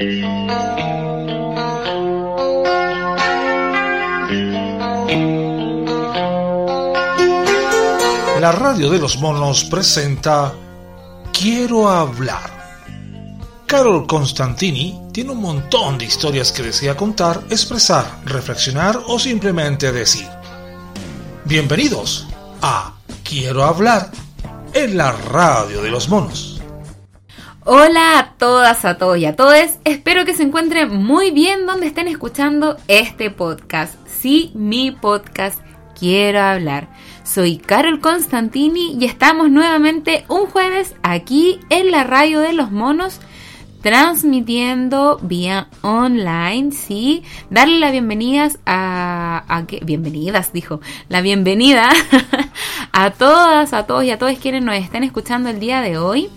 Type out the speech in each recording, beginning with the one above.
La radio de los monos presenta Quiero hablar. Carol Constantini tiene un montón de historias que desea contar, expresar, reflexionar o simplemente decir. Bienvenidos a Quiero hablar en la radio de los monos. Hola a todas, a todos y a todos. Espero que se encuentren muy bien donde estén escuchando este podcast. Sí, mi podcast Quiero hablar. Soy Carol Constantini y estamos nuevamente un jueves aquí en la radio de los monos transmitiendo vía online, sí. Darle las bienvenidas a, a bienvenidas, dijo, la bienvenida a todas, a todos y a todos quienes nos estén escuchando el día de hoy.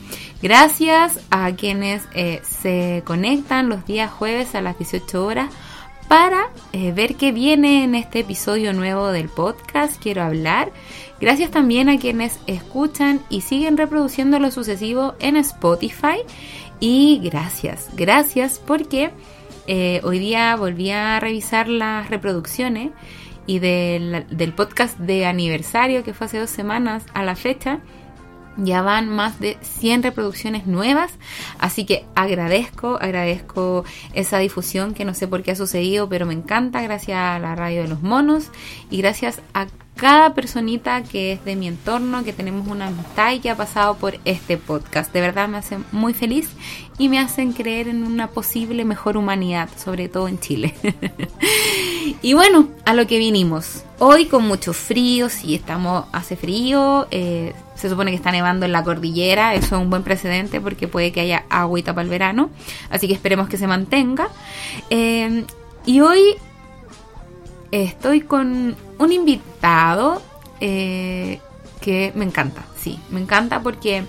Gracias a quienes eh, se conectan los días jueves a las 18 horas para eh, ver qué viene en este episodio nuevo del podcast Quiero hablar. Gracias también a quienes escuchan y siguen reproduciendo lo sucesivo en Spotify. Y gracias, gracias porque eh, hoy día volví a revisar las reproducciones y del, del podcast de aniversario que fue hace dos semanas a la fecha ya van más de 100 reproducciones nuevas, así que agradezco, agradezco esa difusión que no sé por qué ha sucedido, pero me encanta, gracias a la radio de los monos y gracias a cada personita que es de mi entorno, que tenemos una amistad y que ha pasado por este podcast. De verdad me hacen muy feliz y me hacen creer en una posible mejor humanidad, sobre todo en Chile. y bueno, a lo que vinimos. Hoy con mucho frío, si estamos, hace frío, eh, se supone que está nevando en la cordillera, eso es un buen precedente porque puede que haya agüita para el verano, así que esperemos que se mantenga. Eh, y hoy estoy con un invitado eh, que me encanta, sí, me encanta porque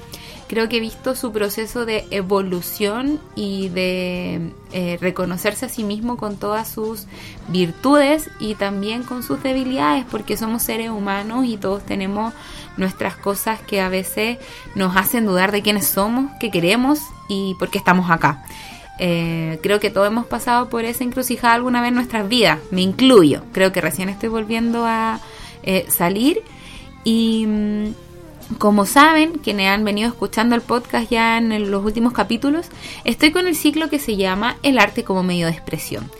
creo que he visto su proceso de evolución y de eh, reconocerse a sí mismo con todas sus virtudes y también con sus debilidades, porque somos seres humanos y todos tenemos nuestras cosas que a veces nos hacen dudar de quiénes somos, qué queremos y por qué estamos acá. Eh, creo que todos hemos pasado por esa encrucijada alguna vez en nuestras vidas, me incluyo. Creo que recién estoy volviendo a eh, salir y mm, como saben, quienes han venido escuchando el podcast ya en los últimos capítulos, estoy con el ciclo que se llama El arte como medio de expresión.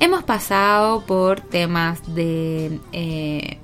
Hemos pasado por temas de eh,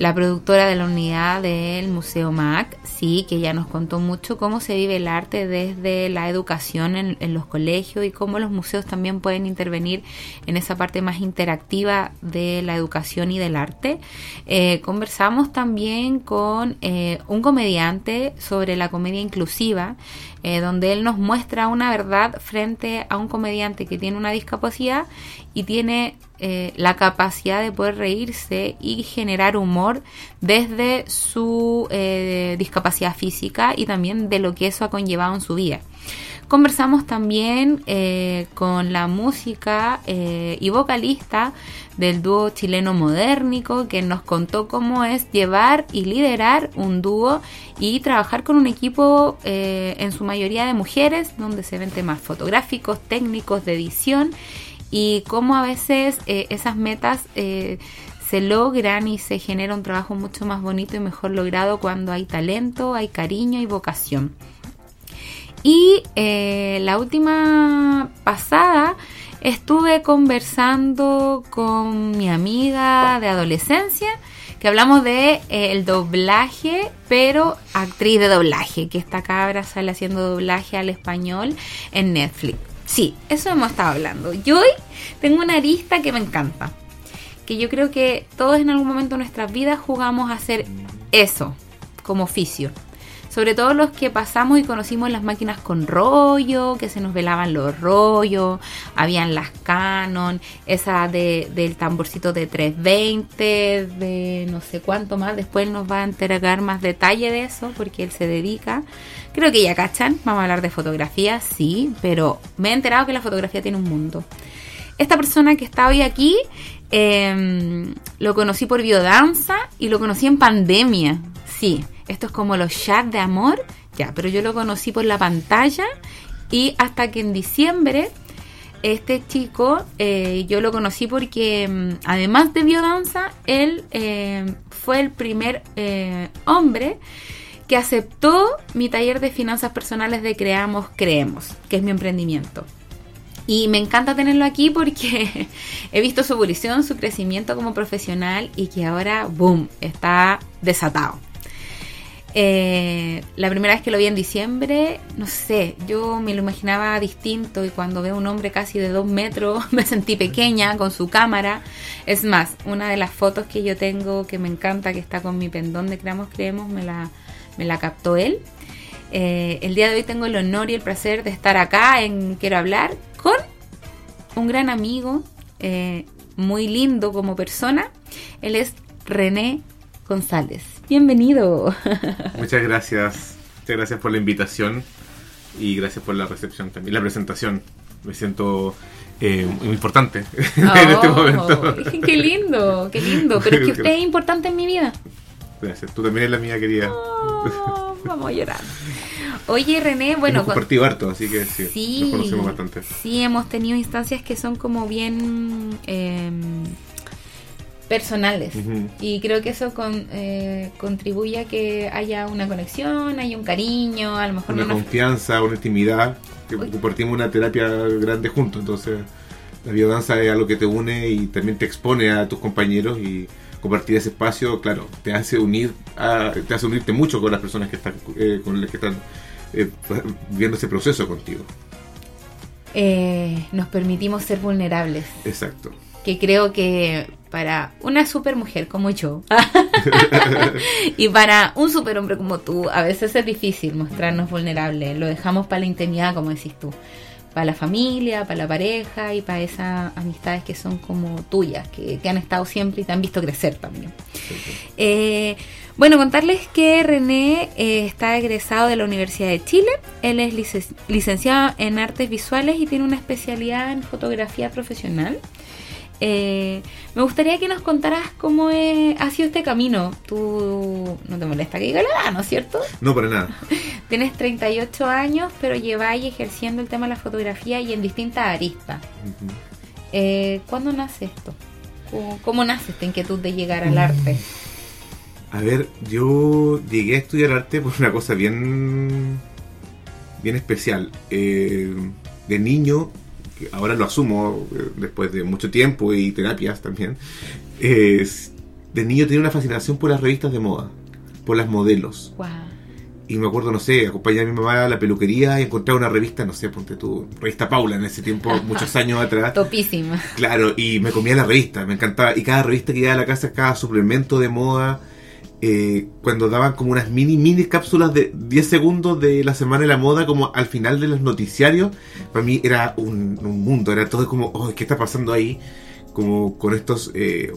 la productora de la unidad del Museo MAC, sí, que ya nos contó mucho cómo se vive el arte desde la educación en, los colegios y cómo los museos también pueden intervenir en esa parte más interactiva de la educación y del arte. Eh, conversamos también con eh, un comediante sobre la comedia inclusiva, eh, donde él nos muestra una verdad frente a un comediante que tiene una discapacidad y tiene eh, la capacidad de poder reírse y generar humor desde su eh, discapacidad física y también de lo que eso ha conllevado en su vida. Conversamos también eh, con la música y vocalista del dúo chileno Modernico, que nos contó cómo es llevar y liderar un dúo y trabajar con un equipo en su mayoría de mujeres, donde se ven temas fotográficos, técnicos, de edición y cómo a veces eh, esas metas eh, se logran y se genera un trabajo mucho más bonito y mejor logrado cuando hay talento, hay cariño y vocación. Y eh, la última pasada estuve conversando con mi amiga de adolescencia que hablamos de el doblaje, pero actriz de doblaje, que esta cabra sale haciendo doblaje al español en Netflix. Sí, eso hemos estado hablando. Y hoy tengo una lista que me encanta. Que yo creo que todos en algún momento de nuestras vidas jugamos a hacer eso como oficio sobre todo los que pasamos y conocimos las máquinas con rollo, que se nos velaban los rollos, habían las Canon, esa de, del tamborcito de 320, de no sé cuánto más, después nos va a entregar más detalle de eso porque él se dedica. Creo que ya cachan, vamos a hablar de fotografía, sí, pero me he enterado que la fotografía tiene un mundo. Esta persona que está hoy aquí em, lo conocí por biodanza y lo conocí en pandemia, sí esto es como los chats de amor, ya, pero yo lo conocí por la pantalla y hasta que en diciembre este chico eh, yo lo conocí porque mm, además de biodanza, él eh, fue el primer eh, hombre que aceptó mi taller de finanzas personales de Creamos, Creemos, que es mi emprendimiento. Y me encanta tenerlo aquí porque he visto su evolución, su crecimiento como profesional y que ahora, boom, está desatado. Eh, la primera vez que lo vi en diciembre, no sé, yo me lo imaginaba distinto y cuando veo un hombre casi de dos metros me sentí pequeña con su cámara. Es más, una de las fotos que yo tengo que me encanta, que está con mi pendón de Creamos Creemos, me la, me la captó él. Eh, el día de hoy tengo el honor y el placer de estar acá en Quiero hablar con un gran amigo, eh, muy lindo como persona. Él es René González. Bienvenido. Muchas gracias. Muchas gracias por la invitación y gracias por la recepción también, la presentación. Me siento eh, muy importante en este Oh, momento. Qué lindo, qué lindo. Pero es que usted es importante en mi vida. Gracias. Tú también eres la mía querida. Oh, vamos a llorar. Oye, René, bueno, Hemos con- compartido harto, así que sí, sí, nos conocemos bastante. sí, hemos tenido instancias que son como bien em, personales. Y creo que eso con- eh, contribuye a que haya una conexión, haya un cariño, a lo mejor Una no nos- confianza, una intimidad, que Uy. compartimos una terapia grande juntos, entonces la biodanza es algo que te une y también te expone a tus compañeros y compartir ese espacio, claro, te hace unir, a- te hace unirte mucho con las personas que están, eh, con las que están eh, viviendo ese proceso contigo. eh, nos permitimos ser vulnerables. Exacto. que creo que para una super mujer como yo y para un super hombre como tú, a veces es difícil mostrarnos vulnerables. Lo dejamos para la intimidad, como decís tú. Para la familia, para la pareja y para esas amistades que son como tuyas, que, que han estado siempre y te han visto crecer también. Eh, bueno, contarles que René eh, está egresado de la Universidad de Chile. Él es lic- licenciado en artes visuales y tiene una especialidad en fotografía profesional. Eh, me gustaría que nos contaras cómo es- ha sido este camino. Tú no te molesta que diga la edad, ¿no es cierto? No, para nada. Tienes 38 años, pero lleváis ejerciendo el tema de la fotografía y en distintas aristas. Eh, ¿Cuándo nace esto? ¿Cómo, cómo nace esta inquietud de llegar al arte? A ver, yo llegué a estudiar arte por una cosa bien, bien especial. Eh, de niño, ahora lo asumo eh, después de mucho tiempo y terapias también, eh, de niño tenía una fascinación por las revistas de moda, por las modelos. Wow. Y me acuerdo, no sé, acompañar a mi mamá a la peluquería y encontrar una revista, no sé, ponte tú, revista Paula en ese tiempo, muchos años atrás. Topísima. Claro, y me comía la revista, me encantaba. Y cada revista que llegaba a la casa, cada suplemento de moda, eh, cuando daban como unas mini, mini cápsulas de 10 segundos de la semana de la moda, como al final de los noticiarios, para mí era un, un mundo, era todo como, oh, ¿qué está pasando ahí? Como con estos eh,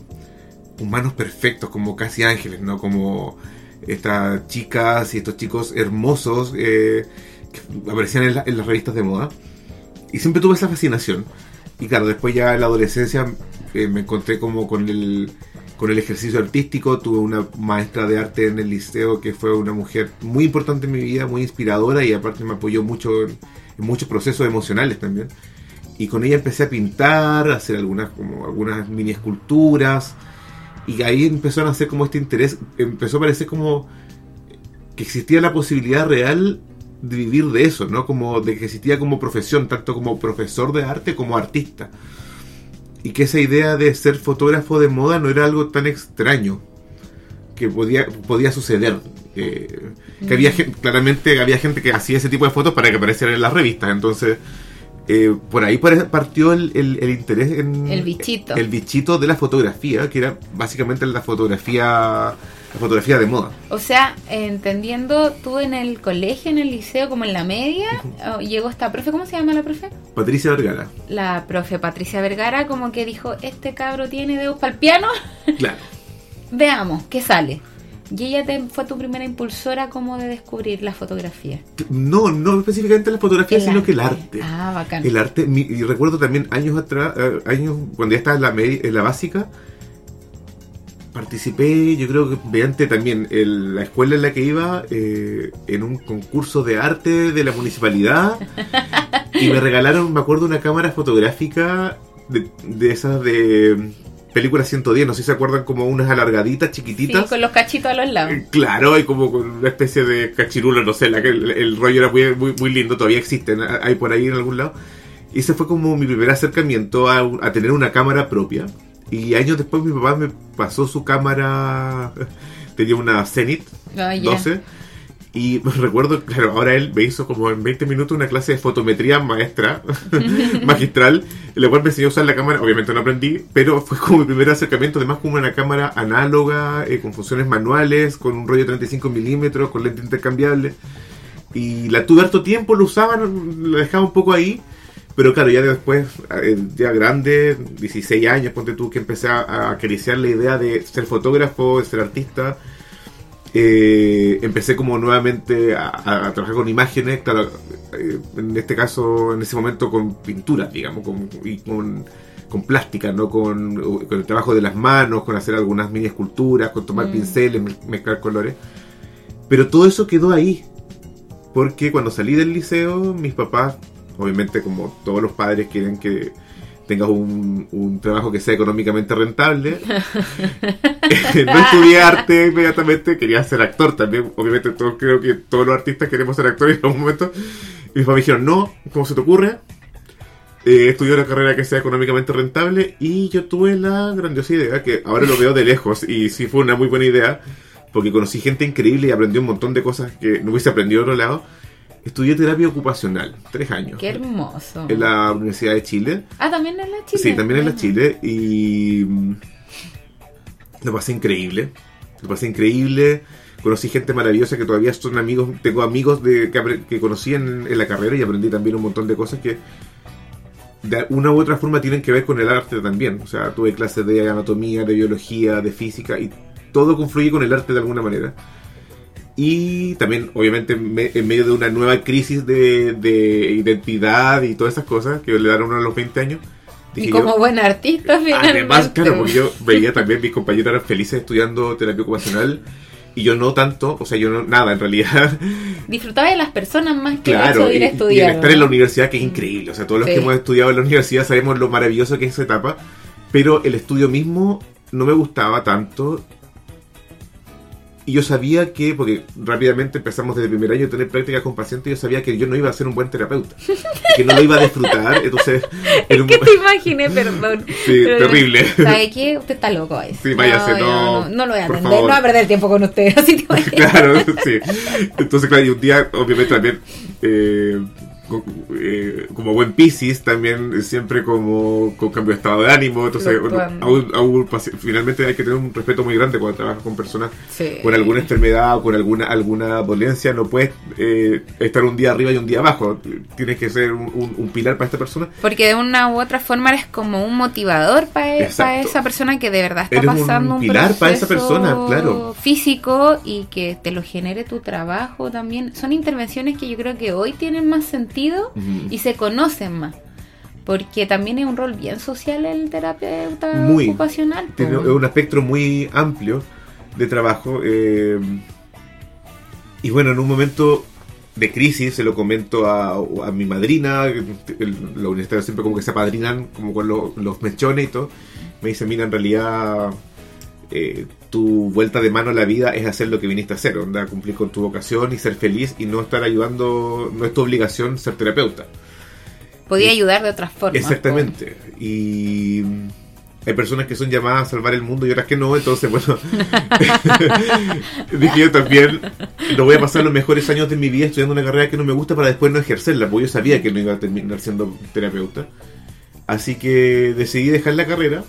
humanos perfectos, como casi ángeles, ¿no? Como estas chicas y estos chicos hermosos eh, que aparecían en, la- en las revistas de moda. Y siempre tuve esa fascinación. Y claro, después ya en la adolescencia eh, me encontré como con el, con el ejercicio artístico. Tuve una maestra de arte en el liceo que fue una mujer muy importante en mi vida, muy inspiradora y aparte me apoyó mucho en, muchos procesos emocionales también. Y con ella empecé a pintar, a hacer algunas, como algunas mini esculturas. Y ahí empezó a nacer como este interés, empezó a parecer como que existía la posibilidad real de vivir de eso, ¿no? Como de que existía como profesión, tanto como profesor de arte como artista. Y que esa idea de ser fotógrafo de moda no era algo tan extraño que podía, podía suceder. Eh, que había gen- claramente había gente que hacía ese tipo de fotos para que aparecieran en las revistas. Entonces, eh, por ahí partió el, el- el interés en El bichito. el bichito de la fotografía, que era básicamente la fotografía, la fotografía de moda. O sea, entendiendo tú en el colegio, en el liceo, como en la media, oh, llegó esta profe, ¿cómo se llama la profe? Patricia Vergara, La profe Patricia Vergara, como que dijo, este cabro tiene dedos para el piano, claro. veamos, ¿qué sale? Y ella te- fue tu primera impulsora como de descubrir la fotografía. No, no específicamente la fotografía, El sino arte. que el arte. Ah, bacán. El arte, mi- y recuerdo también años atrás, eh, años cuando ya estaba en la, en la básica, participé, yo creo que mediante también el- la escuela en la que iba, eh, en un concurso de arte de la municipalidad. Y me regalaron, me acuerdo, una cámara fotográfica de, de esas de película 110, no sé si se acuerdan como unas alargaditas chiquititas. Sí, con los cachitos a los lados. Eh, Claro, y como con una especie de cachirulo, no sé, la que el, el rollo era muy, muy, muy lindo, todavía existen, hay por ahí en algún lado. Y ese fue como mi primer acercamiento a, a tener una cámara propia. Y años después mi papá me pasó su cámara, tenía una Zenith Ah, ya. 12. Y recuerdo, claro, ahora él me hizo como en 20 minutos una clase de fotometría maestra, magistral, en la cual me enseñó a usar la cámara. Obviamente no aprendí, pero fue como mi primer acercamiento, además como una cámara análoga, eh, con funciones manuales, con un rollo de 35 milímetros, con lente intercambiable. Y la tuve harto tiempo, lo usaba, la dejaba un poco ahí. Pero claro, ya después, eh, ya grande, 16 años, ponte tú, que empecé a, acariciar la idea de ser fotógrafo, de ser artista. Eh, empecé como nuevamente a, a- trabajar con imágenes, claro, eh, en este caso, en ese momento con pinturas, digamos, con, y con, con plástica, ¿no? Con, con el trabajo de las manos, con hacer algunas mini esculturas, con tomar Mm. pinceles, mez- mezclar colores. Pero todo eso quedó ahí, porque cuando salí del liceo, mis papás, obviamente como todos los padres quieren que tengas un, un trabajo que sea económicamente rentable. no estudié arte inmediatamente, quería ser actor también. Obviamente todos, creo que todos los artistas queremos ser actores en algún momento. Y mis papás me dijeron, no, ¿cómo se te ocurre? Eh, estudié una carrera que sea económicamente rentable y yo tuve la grandiosa idea, que ahora lo veo de lejos y sí fue una muy buena idea, porque conocí gente increíble y aprendí un montón de cosas que no hubiese aprendido en otro lado. Estudié terapia ocupacional, tres años, Qué hermoso. en la Universidad de Chile. Ah, también en la Chile. Sí, también en la. Chile y mm, lo pasé increíble. Lo pasé increíble. Conocí gente maravillosa que todavía son amigos. Tengo amigos de, que, que conocí en, en la carrera y aprendí también un montón de cosas que de una u otra forma tienen que ver con el arte también. O sea, tuve clases de anatomía, de biología, de física y todo confluye con el arte de alguna manera. Y también, obviamente, me- en medio de una nueva crisis de, de identidad y todas esas cosas que le dan a uno a los 20 años. Y como yo, buen artista, finalmente. Además, claro, porque yo veía también mis compañeros eran felices estudiando terapia ocupacional y yo no tanto, o sea, yo no, nada en realidad. Disfrutaba de las personas más que claro, de ir y, a y el estudiar. estar en la universidad que es increíble, o sea, todos los Sí. que hemos estudiado en la universidad sabemos lo maravilloso que es esa etapa, pero el estudio mismo no me gustaba tanto. Y yo sabía que, porque rápidamente empezamos desde el primer año a tener prácticas con pacientes, yo sabía que yo no iba a ser un buen terapeuta, que no lo iba a disfrutar, entonces... era un- ¿Qué te imaginé? Perdón. Sí, Pero- terrible. ¿Sabe qué? Usted está loco ahí. Sí, váyase, no, no, lo voy a atender. No voy a perder tiempo con usted. Así que vaya. claro, sí. Entonces, claro, y un día, obviamente, también, eh, eh, como buen Pisces, también siempre como con cambio de estado de ánimo. Entonces, aún- aún finalmente hay que tener un respeto muy grande cuando trabajas con personas Sí. con alguna enfermedad o con alguna alguna dolencia. No puedes eh, estar un día arriba y un día abajo. Tienes que ser un, un- un pilar para esta persona. Porque de una u otra forma eres como un motivador para Exacto. esa persona que de verdad está Eres un pasando un, pilar para esa proceso persona, claro. físico y que te lo genere tu trabajo también. Son intervenciones que yo creo que hoy tienen más sentido Y se conocen más. Porque también es un rol bien social el terapeuta Muy. ocupacional. tiene un espectro muy amplio de trabajo. eh, y bueno, en un momento de crisis se lo comento a, a mi madrina, los universitarios siempre como que se apadrinan como con lo- los mechones y todo. Me dice, mira, en realidad eh, tu vuelta de mano a la vida es hacer lo que viniste a hacer, onda, cumplir con tu vocación y ser feliz y no estar ayudando, no es tu obligación ser terapeuta. Podía ayudar de otras formas. Exactamente. Y hay personas que son llamadas a salvar el mundo y otras que no, entonces bueno, dije yo también, no voy a pasar los mejores años de mi vida estudiando una carrera que no me gusta para después no ejercerla, porque yo sabía que no iba a terminar siendo terapeuta. Así que decidí dejar la carrera.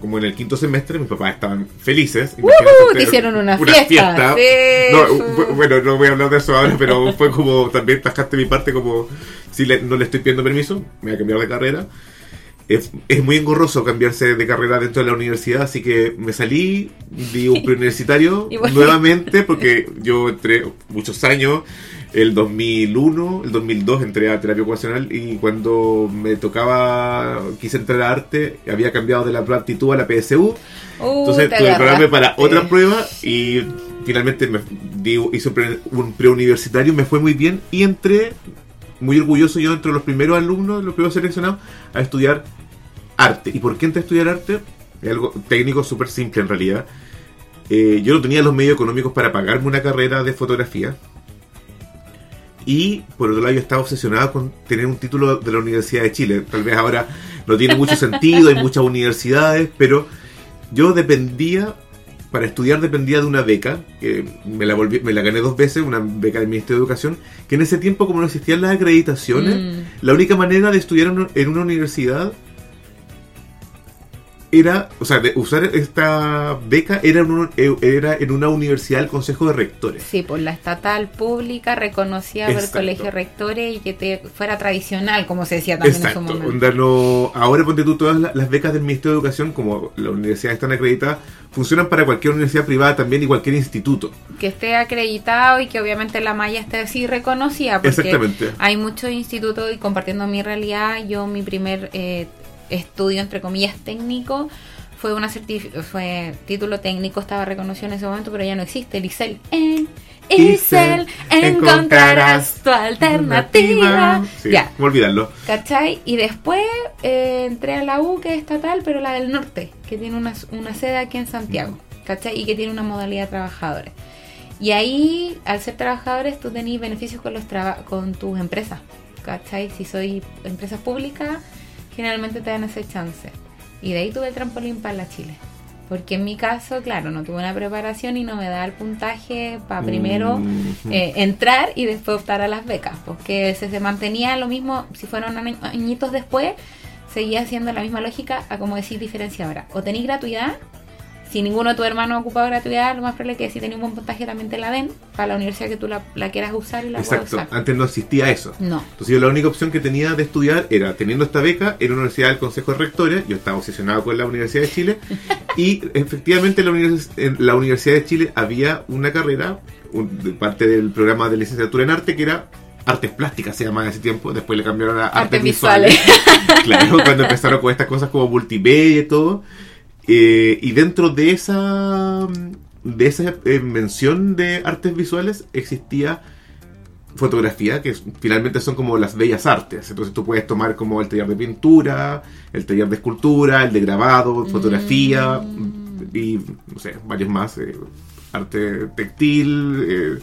Como en el quinto semestre, mis papás estaban felices. ¡Woohoo! tener Te hicieron una fiesta. Sí. no, bu- bueno, no voy a hablar de eso ahora, pero fue como también tajaste mi parte como si le- no le estoy pidiendo permiso, me voy a cambiar de carrera. Es, es muy engorroso cambiarse de carrera dentro de la universidad, así que me salí, di un preuniversitario nuevamente, porque yo entré muchos años, el 2001, el 2002 entré a terapia ocupacional y cuando me tocaba, quise entrar a arte, había cambiado de la prueba aptitud a la PSU, Uh, entonces tuve que prepararme para otra prueba y finalmente me di, hice un preuniversitario, me fue muy bien y entré muy orgulloso yo entre los primeros alumnos, los primeros seleccionados, a estudiar arte. ¿Y por qué entré a estudiar arte? Es algo técnico súper simple en realidad. Eh, yo no tenía los medios económicos para pagarme una carrera de fotografía. Y por otro lado, yo estaba obsesionado con tener un título de la Universidad de Chile. Tal vez ahora no tiene mucho sentido, hay muchas universidades, pero yo dependía, para estudiar dependía de una beca, que me la, volví, me la gané dos veces, una beca del Ministerio de Educación, que en ese tiempo, como no existían las acreditaciones, Mm. la única manera de estudiar en una- en una universidad era, o sea, de usar esta beca era en, un- era en una universidad del Consejo de Rectores. Sí, por la estatal pública reconocida por el colegio de rectores y que te fuera tradicional, como se decía también en su momento. no- ahora ponte tú todas la- las becas del Ministerio de Educación, como las universidades están acreditadas, funcionan para cualquier universidad privada también y cualquier instituto. Que esté acreditado y que obviamente la malla esté así reconocida. Porque Exactamente. Hay muchos institutos y compartiendo mi realidad, yo mi primer eh, estudio, entre comillas, técnico, fue una fue título técnico, estaba reconocido en ese momento, pero ya no existe. El ICEL. En ICEL encontrarás tu alternativa. Sí, Ya, ¿cómo olvidarlo? ¿cachai? Y después eh, entré a la U, que es estatal, pero la del norte, que tiene una, una sede aquí en Santiago, ¿cachai? Y que tiene una modalidad de trabajadores. Y ahí, al ser trabajadores, tú tenés beneficios con, los traba- con tus empresas, ¿cachai? Si soy empresas públicas, generalmente te dan ese chance. Y de ahí tuve el trampolín para la Chile. Porque en mi caso, claro, no tuve una preparación y no me da el puntaje para primero Mm, eh, entrar y después optar a las becas, porque se, se mantenía lo mismo, si fueron añi- añitos después, seguía siendo la misma lógica a como decir diferencia ahora. O tenéis gratuidad, si ninguno de tus hermanos ha ocupado gratuidad, lo más probable es que si tenéis un buen puntaje también te la den para la universidad que tú la, la quieras usar y la puedas Exacto. usar. Antes no existía eso. No. Entonces yo la única opción que tenía de estudiar era teniendo esta beca en una universidad del Consejo de Rectores, yo estaba obsesionado con la Universidad de Chile, y efectivamente en la, univers- en la Universidad de Chile había una carrera, un- de parte del programa de licenciatura en arte, que era Artes Plásticas, se llamaba en ese tiempo, después le cambiaron a Artes, Artes Visuales. visuales. claro, cuando empezaron con estas cosas como multimedia y todo. Eh, y dentro de esa de esa eh, mención de artes visuales existía fotografía, que finalmente son como las bellas artes. Entonces tú puedes tomar como el taller de pintura, el taller de escultura, el de grabado, fotografía Mm. y no sé, varios más. eh, arte textil, eh,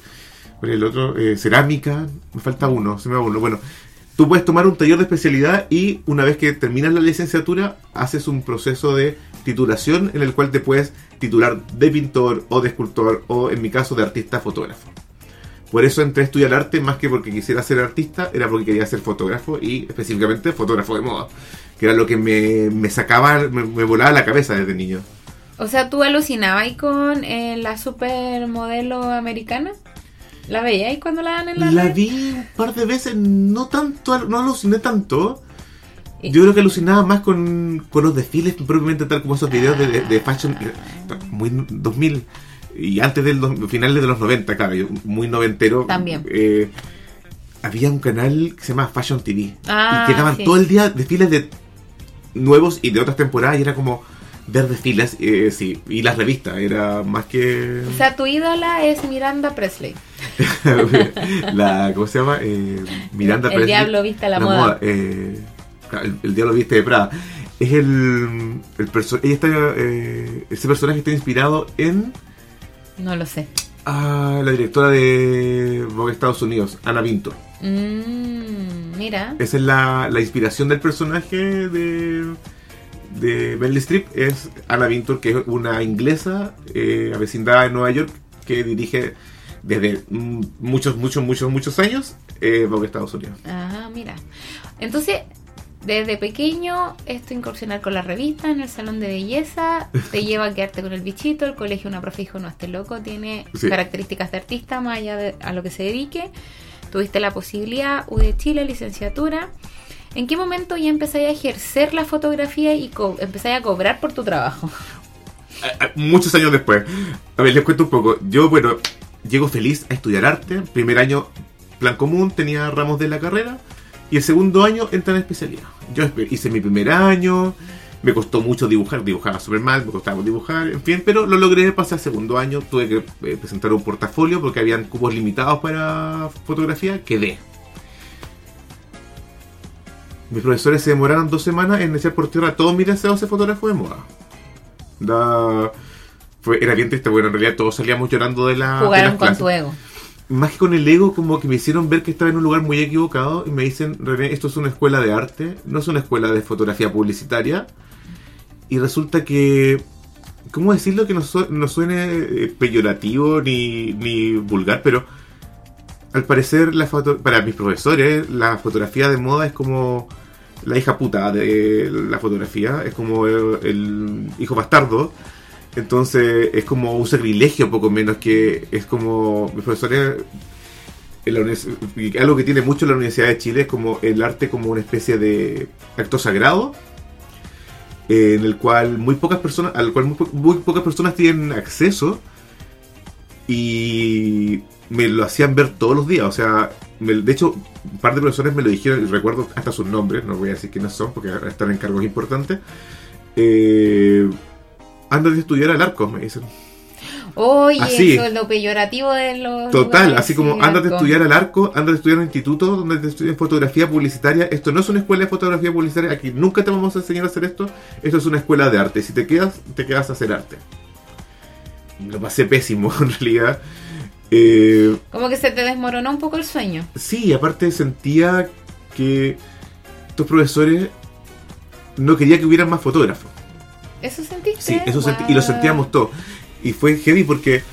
¿cuál es el otro? Eh, cerámica, me falta uno, se me va uno. Bueno, tú puedes tomar un taller de especialidad y una vez que terminas la licenciatura, haces un proceso de titulación en el cual te puedes titular de pintor o de escultor o en mi caso de artista fotógrafo. Por eso entré a estudiar arte más que porque quisiera ser artista, era porque quería ser fotógrafo y específicamente fotógrafo de moda, que era lo que me, me sacaba, me, me volaba la cabeza desde niño. O sea, tú alucinabas con eh, la supermodelo americana. ¿La veías cuando la dan en la La red? vi un par de veces, no tanto, no aluciné tanto. Yo creo que alucinaba más con, con los desfiles, propiamente tal como esos videos de, de- de fashion, eh, muy 2000 y antes del dos- finales de los 90, claro, muy noventero. También. eh, había un canal que se llama Fashion TV Ah, y que daban sí. todo el día desfiles de nuevos y de otras temporadas y era como ver desfiles, eh, sí, y las revistas, era más que... O sea, tu ídola es Miranda Presley. la ¿cómo se llama? Eh, Miranda El Presley. diablo viste a la moda. eh, el, el diablo viste de Prada. Es el, el perso- ella está, eh, ese personaje está inspirado en No lo sé. ah, la directora de Vogue Estados Unidos, Anna Vinton. Mm, mira. Esa es la, la inspiración del personaje de de Meryl Streep es Anna Vinton, que es una inglesa eh, avecindada en Nueva York que dirige desde muchos, muchos, muchos, muchos años eh, Vogue Estados Unidos. Ah, mira. Entonces, desde pequeño, esto incursionar con la revista en el salón de belleza, te lleva a quedarte con el bichito, el colegio una profe dijo, no, este loco tiene Sí. características de artista, más allá de a lo que se dedique. Tuviste la posibilidad, U de Chile, licenciatura. ¿En qué momento ya empezáis a ejercer la fotografía y co- empezáis a cobrar por tu trabajo? Muchos años después. A ver, les cuento un poco. Yo, bueno, llego feliz a estudiar arte. Primer año, plan común, tenía ramos de la carrera. Y el segundo año entré en especialidad. Yo hice mi primer año. Me costó mucho dibujar, dibujaba súper mal, me costaba dibujar, en fin, pero lo logré pasar al segundo año. Tuve que eh, presentar un portafolio porque habían cupos limitados para fotografía. Quedé. mis profesores se demoraron dos semanas en echar por tierra todos mis deseos de fotógrafo de moda. Da- fue, era bien triste, bueno, en realidad todos salíamos llorando de la. de Jugaron las con clases. tu ego. Más que con el ego, como que me hicieron ver que estaba en un lugar muy equivocado y me dicen, René, esto es una escuela de arte, no es una escuela de fotografía publicitaria. Y resulta que, ¿cómo decirlo que no, su- no suene eh, peyorativo ni, ni vulgar? Pero al parecer, la foto para mis profesores, la fotografía de moda es como la hija puta de la fotografía, es como el, el hijo bastardo. Entonces es como un sacrilegio, poco menos que es como mis profesores. en la algo que tiene mucho la Universidad de Chile es como el arte como una especie de acto sagrado eh, en el cual muy pocas personas al cual muy, po- muy pocas personas tienen acceso y me lo hacían ver todos los días o sea me- de hecho un par de profesores me lo dijeron y recuerdo hasta sus nombres no voy a decir quiénes son porque están en cargos importantes eh, antes de estudiar al arco me dicen Oye, Así. eso es lo peyorativo de los. Total, así como andas de estudiar al arco, andas de estudiar a un instituto donde te estudian fotografía publicitaria. Esto no es una escuela de fotografía publicitaria, aquí nunca te vamos a enseñar a hacer esto. Esto es una escuela de arte. Si te quedas, te quedas a hacer arte. Lo pasé pésimo en realidad. Eh, Como que se te desmoronó un poco el sueño. sí, aparte sentía que estos profesores no quería que hubieran más fotógrafos. ¿Eso sentiste? Sí, eso sentí- y lo sentíamos todos. Y fue heavy porque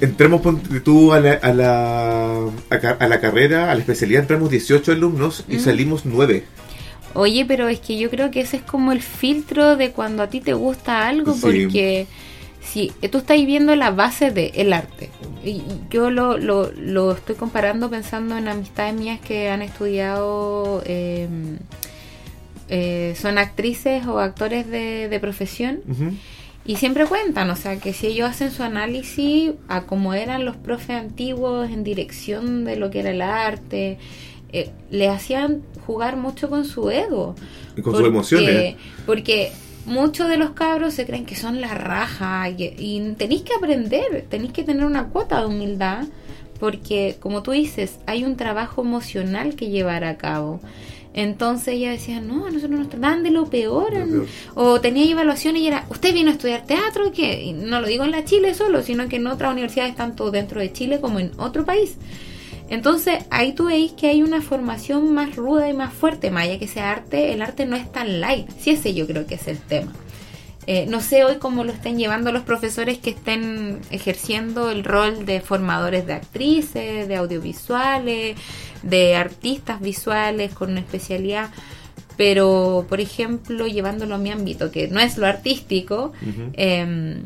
entramos tú a la, a, la, a, la carrera, a la especialidad, entramos 18 alumnos y Mm. salimos 9. Oye, pero es que yo creo que ese es como el filtro de cuando a ti te gusta algo, Sí. porque si tú estás viendo la base del arte, y y yo lo, lo, lo estoy comparando pensando en amistades mías que han estudiado, eh, eh, son actrices o actores de, de profesión, y siempre cuentan, o sea, que si ellos hacen su análisis a cómo eran los profes antiguos en dirección de lo que era el arte, eh, le hacían jugar mucho con su ego. Y con sus emociones. Porque muchos de los cabros se creen que son la raja y, y tenéis que aprender, tenéis que tener una cuota de humildad, porque como tú dices, hay un trabajo emocional que llevar a cabo. Entonces ella decía, no, nosotros nos trataban de lo peor. Lo peor. O tenía evaluaciones y era, ¿usted vino a estudiar teatro? que no lo digo en la Chile solo, sino que en otras universidades, tanto dentro de Chile como en otro país. Entonces ahí tú veis que hay una formación más ruda y más fuerte, más allá que sea arte, el arte no es tan light. Sí, ese yo creo que es el tema. Eh, no sé hoy cómo lo estén llevando los profesores que estén ejerciendo el rol de formadores de actrices, de audiovisuales, de artistas visuales con una especialidad. Pero, por ejemplo, llevándolo a mi ámbito, que no es lo artístico, eh,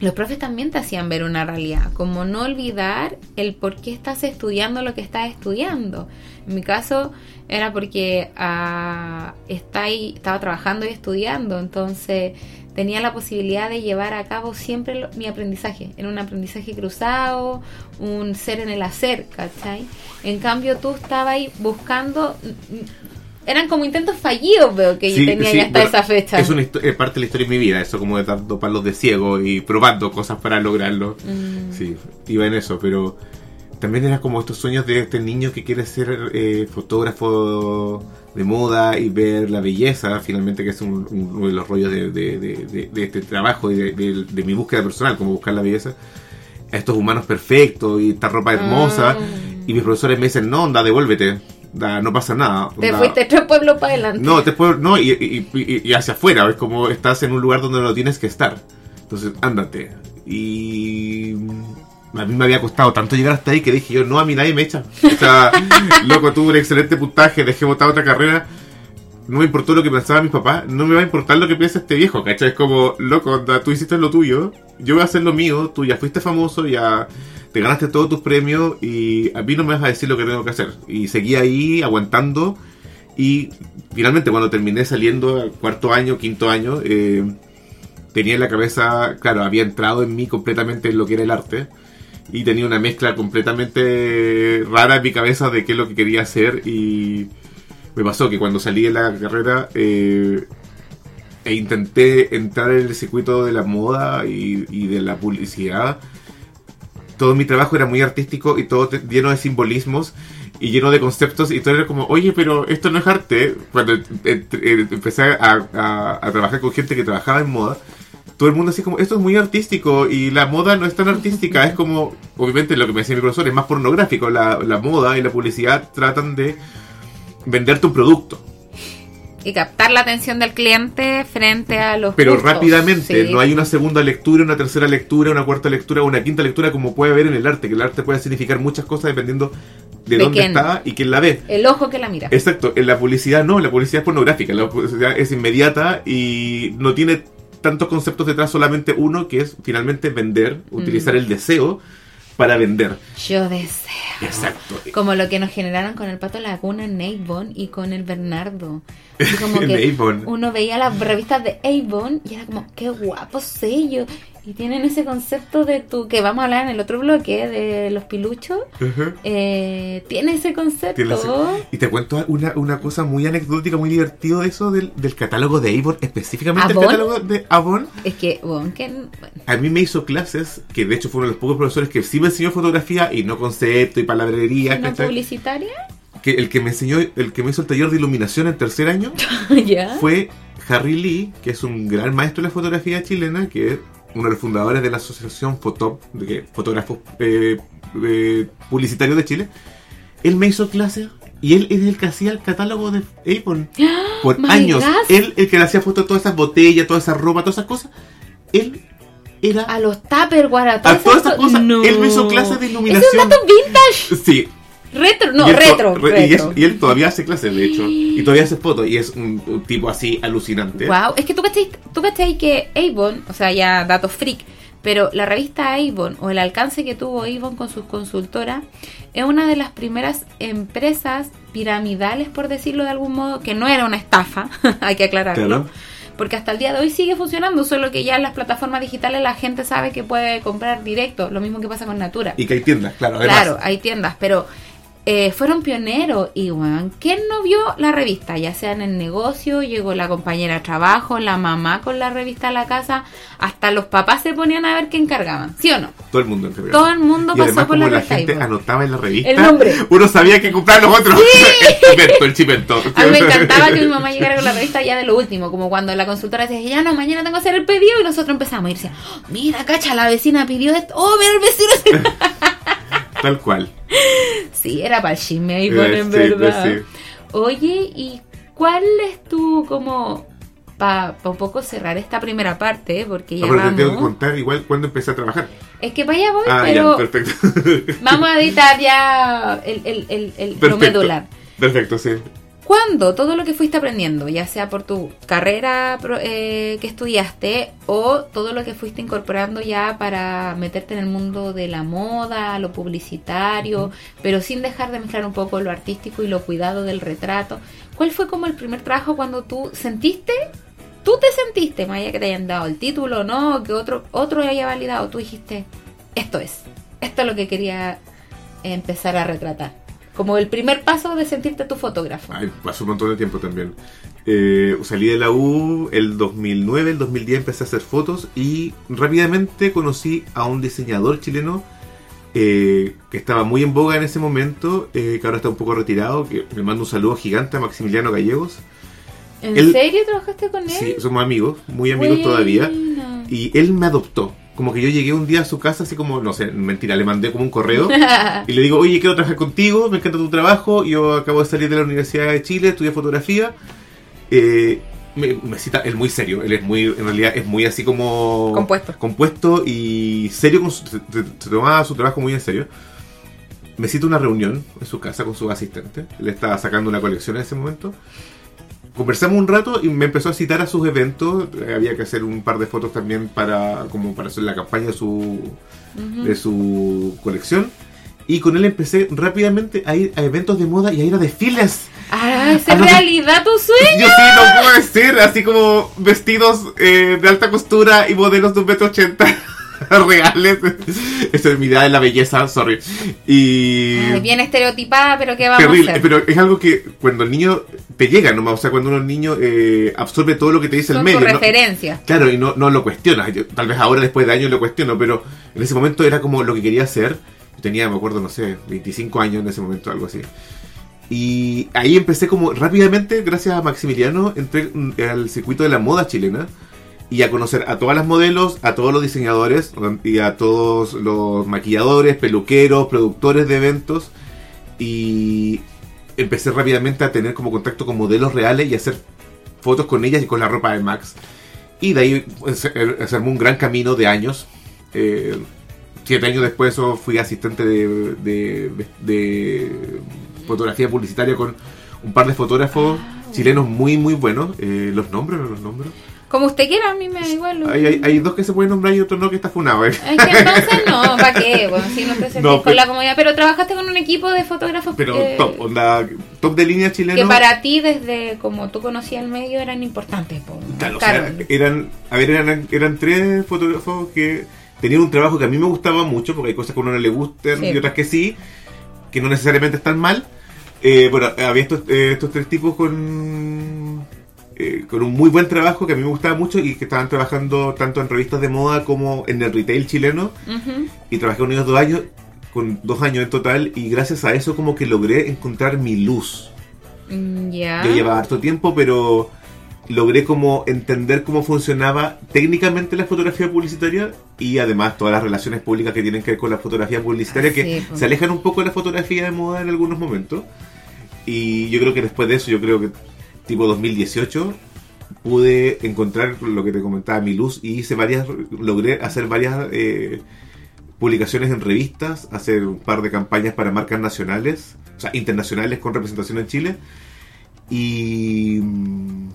los profes también te hacían ver una realidad, como no olvidar el por qué estás estudiando lo que estás estudiando. En mi caso era porque ah, está ahí- estaba trabajando y estudiando, entonces tenía la posibilidad de llevar a cabo siempre lo- mi aprendizaje, en un aprendizaje cruzado, un ser en el hacer, ¿cachai? En cambio tú estabas ahí buscando, mm, eran como intentos fallidos, veo que yo tenía sí, ya hasta esa fecha. Es una es parte de la historia de mi vida, eso como de dando palos de ciego y probando cosas para lograrlo. Mm. Sí, iba en eso, pero también era como estos sueños de este niño que quiere ser eh, fotógrafo de moda y ver la belleza, finalmente, que es un- un- uno de los rollos de, de- de- de- de este trabajo y de, mi búsqueda personal, como buscar la belleza. A estos humanos perfectos y esta ropa hermosa. Mm. Y mis profesores me dicen, no, onda, devuélvete. Da, no pasa nada. Te fuiste tres pueblos para adelante. no, después, no, y, y- y- y hacia afuera, es como estás en un lugar donde no tienes que estar. Entonces, ándate. Y a mí me había costado tanto llegar hasta ahí que dije yo, no, a mí nadie me echa. O sea, loco, tuve un excelente puntaje, dejé botar otra carrera. No me importó lo que pensaba mis papás, no me va a importar lo que piensa este viejo, ¿cachai? Es como, loco, tú hiciste lo tuyo, yo voy a hacer lo mío, tú ya fuiste famoso, ya te ganaste todos tus premios y a mí no me vas a decir lo que tengo que hacer. Y seguí ahí aguantando y finalmente cuando terminé saliendo al cuarto año, quinto año, eh, tenía en la cabeza, claro, había entrado en mí completamente en lo que era el arte y tenía una mezcla completamente rara en mi cabeza de qué es lo que quería hacer y me pasó que cuando salí de la carrera eh, e intenté entrar en el circuito de la moda y, de la publicidad, todo mi trabajo era muy artístico y todo lleno de simbolismos y lleno de conceptos y todo era como, oye, pero esto no es arte. Cuando empecé a trabajar con gente que trabajaba en moda, todo el mundo así como, esto es muy artístico y la moda no es tan artística, es como, obviamente lo que me decía mi profesor es más pornográfico, la, la moda y la publicidad tratan de venderte un producto. Y captar la atención del cliente frente a los Pero gustos. rápidamente, Sí. no hay una segunda lectura, una tercera lectura, una cuarta lectura, una quinta lectura como puede haber en el arte, que el arte puede significar muchas cosas dependiendo de, De dónde quién. está y quién la ve. El ojo que la mira. Exacto, en la publicidad no, la publicidad es pornográfica, la publicidad es inmediata y no tiene tantos conceptos detrás, solamente uno que es finalmente vender, utilizar Mm. el deseo para vender. Yo deseo. Exacto. Como lo que nos generaron con el Pato Laguna en Avon y con el Bernardo. Como que Avon. uno veía las revistas de Avon y era como, qué guapo sello. Y tienen ese concepto de tu, que vamos a hablar en el otro bloque, de los piluchos. Eh, tiene ese concepto. Tiene ese- Y te cuento una, una cosa muy anecdótica, muy divertido de eso, del, del catálogo de Avon, específicamente ¿Avon? el catálogo de Avon. Es que, bueno, que, bueno, A mí me hizo clases, que de hecho fue uno de los pocos profesores que sí me enseñó fotografía y no concepto y palabrería. ¿cachai? publicitaria. Que el que me enseñó, el que me hizo el taller de iluminación en tercer año ya. fue Harry Lee, que es un gran maestro de la fotografía chilena, que uno de los fundadores de la asociación Fotop, de fotógrafos eh, eh, publicitarios de Chile. Él me hizo clases y él es el que hacía el catálogo de Avon por años. God. Él, el que le hacía fotos de todas esas botellas, toda esa ropa, todas esas cosas. Él era A los Tupperware, a a todas, todas esas cosas. No. Él me hizo clases de Es iluminación. un dato vintage. Sí, Retro, no, y retro. re- y, es- retro. y él todavía hace clases, de hecho. Y todavía hace fotos. Y es un, un tipo así alucinante. Wow, es que tú cachai, tú cachai que Avon, o sea, ya datos freak, pero la revista Avon o el alcance que tuvo Avon con sus consultoras es una de las primeras empresas piramidales, por decirlo de algún modo, que no era una estafa, hay que aclararlo. Claro. Porque hasta el día de hoy sigue funcionando, solo que ya en las plataformas digitales la gente sabe que puede comprar directo, lo mismo que pasa con Natura. Y que hay tiendas, claro. Además. Claro, hay tiendas, pero eh, fueron pioneros y, weón, ¿quién no vio la revista? Ya sea en el negocio, llegó la compañera de trabajo, la mamá con la revista a la casa, hasta los papás se ponían a ver qué encargaban, ¿sí o no? Todo el mundo en realidad. Todo el mundo y pasó además, por como la la revista gente anotaba en la revista, El nombre. uno sabía que comprar los otros. el chipento, el chipento. A mí me encantaba que mi mamá llegara con la revista ya de lo último, como cuando la consultora decía, ya no, mañana tengo que hacer el pedido y nosotros empezamos y decía, "Oh, mira, cacha, la vecina pidió esto, oh, mira el vecino. Tal cual. Sí, era para el chisme Avon, Eh, en sí, verdad. pues Oye, ¿y cuál es tu, como, para un poco cerrar esta primera parte, porque ya Ahora te tengo que vamos. contar igual cuando empecé a trabajar. Es que para allá voy, Ah, pero ya, perfecto. vamos a editar ya el, el, el, el- lo Perfecto. medular. Perfecto, sí. ¿Cuándo todo lo que fuiste aprendiendo, ya sea por tu carrera eh, que estudiaste o todo lo que fuiste incorporando ya para meterte en el mundo de la moda, lo publicitario, pero sin dejar de mezclar un poco lo artístico y lo cuidado del retrato? ¿Cuál fue como el primer trabajo cuando tú sentiste, tú te sentiste, más allá que te hayan dado el título o no, que otro, otro haya validado, tú dijiste, esto es, esto es lo que quería empezar a retratar? Como el primer paso de sentirte tu fotógrafo. Ay, pasó un montón de tiempo también. Eh, salí de la U el 2009, el 2010 empecé a hacer fotos y rápidamente conocí a un diseñador chileno eh, que estaba muy en boga en ese momento, eh, que ahora está un poco retirado, que me mando un saludo gigante a Maximiliano Gallegos. ¿En Él- serio trabajaste con él? Sí, somos amigos, muy amigos todavía. Buena. Y él me adoptó. Como que yo llegué un día a su casa, así como, no sé, mentira, le mandé como un correo. Y le digo, oye, quiero trabajar contigo, me encanta tu trabajo, yo acabo de salir de la Universidad de Chile, estudié fotografía. Eh, me, me cita, él muy serio, él es muy, en realidad es muy así como... Compuesto. Compuesto y serio, con su- se, se- tomaba su trabajo muy en serio. Me cita una reunión en su casa con su asistente, le estaba sacando una colección en ese momento. Conversamos un rato y me empezó a citar a sus eventos, eh, había que hacer un par de fotos también para, como para hacer la campaña de su, de su colección. Y con él empecé rápidamente a ir a eventos de moda y a ir a desfiles. Ah, ¿es realidad tu sueño? Yo sí, no puedo decir, así como vestidos eh, de alta costura y modelos de un metro ochenta reales. Esa es mi idea de la belleza, sorry. Y... Ay, bien estereotipada, pero ¿qué vamos a Terrible, hacer? pero es algo que cuando el niño te llega nomás, o sea, cuando un niño eh, absorbe todo lo que te dice el Son medio. tu ¿no? referencia. Claro, y no, no lo cuestionas. Yo, tal vez ahora, después de años, lo cuestiono, pero en ese momento era como lo que quería hacer. Tenía, me acuerdo, no sé, 25 años en ese momento, algo así. Y ahí empecé como rápidamente, gracias a Maximiliano, entré al circuito de la moda chilena y a conocer a todas las modelos, a todos los diseñadores y a todos los maquilladores, peluqueros, productores de eventos. Y empecé rápidamente a tener como contacto con modelos reales y hacer fotos con ellas y con la ropa de Max. Y de ahí pues, se, armó un gran camino de años. Eh, siete años después oh, fui asistente de, de- de fotografía publicitaria con un par de fotógrafos chilenos muy muy buenos. Eh, los nombres, no los nombres. Como usted quiera, a mí me da igual. Hay, hay, hay dos que se pueden nombrar y otro no que está funado. eh. Es que entonces no, ¿para qué? Bueno, si no te sentís No, con la comodidad. Pero trabajaste con un equipo de fotógrafos Pero eh, top, onda, top de línea chileno. que para ti, desde como tú conocías el medio, eran importantes. po. Claro, o sea, eran, a ver, eran, eran tres fotógrafos que tenían un trabajo que a mí me gustaba mucho, porque hay cosas que a uno no le gustan Sí. y otras que sí, que no necesariamente están mal. Eh, bueno, había estos, eh, estos tres tipos con, eh, con un muy buen trabajo que a mí me gustaba mucho y que estaban trabajando tanto en revistas de moda como en el retail chileno. Y trabajé con ellos dos años, con dos años en total, y gracias a eso como que logré encontrar mi luz. Mm, Ya. Yo llevaba harto tiempo, pero logré como entender cómo funcionaba técnicamente la fotografía publicitaria y además todas las relaciones públicas que tienen que ver con la fotografía publicitaria Ah, que sí, pues. se alejan un poco de la fotografía de moda en algunos momentos. Y yo creo que después de eso, yo creo que tipo 2018 pude encontrar lo que te comentaba mi luz y hice varias logré hacer varias eh, publicaciones en revistas, hacer un par de campañas para marcas nacionales, o sea, internacionales con representación en Chile. Y mm,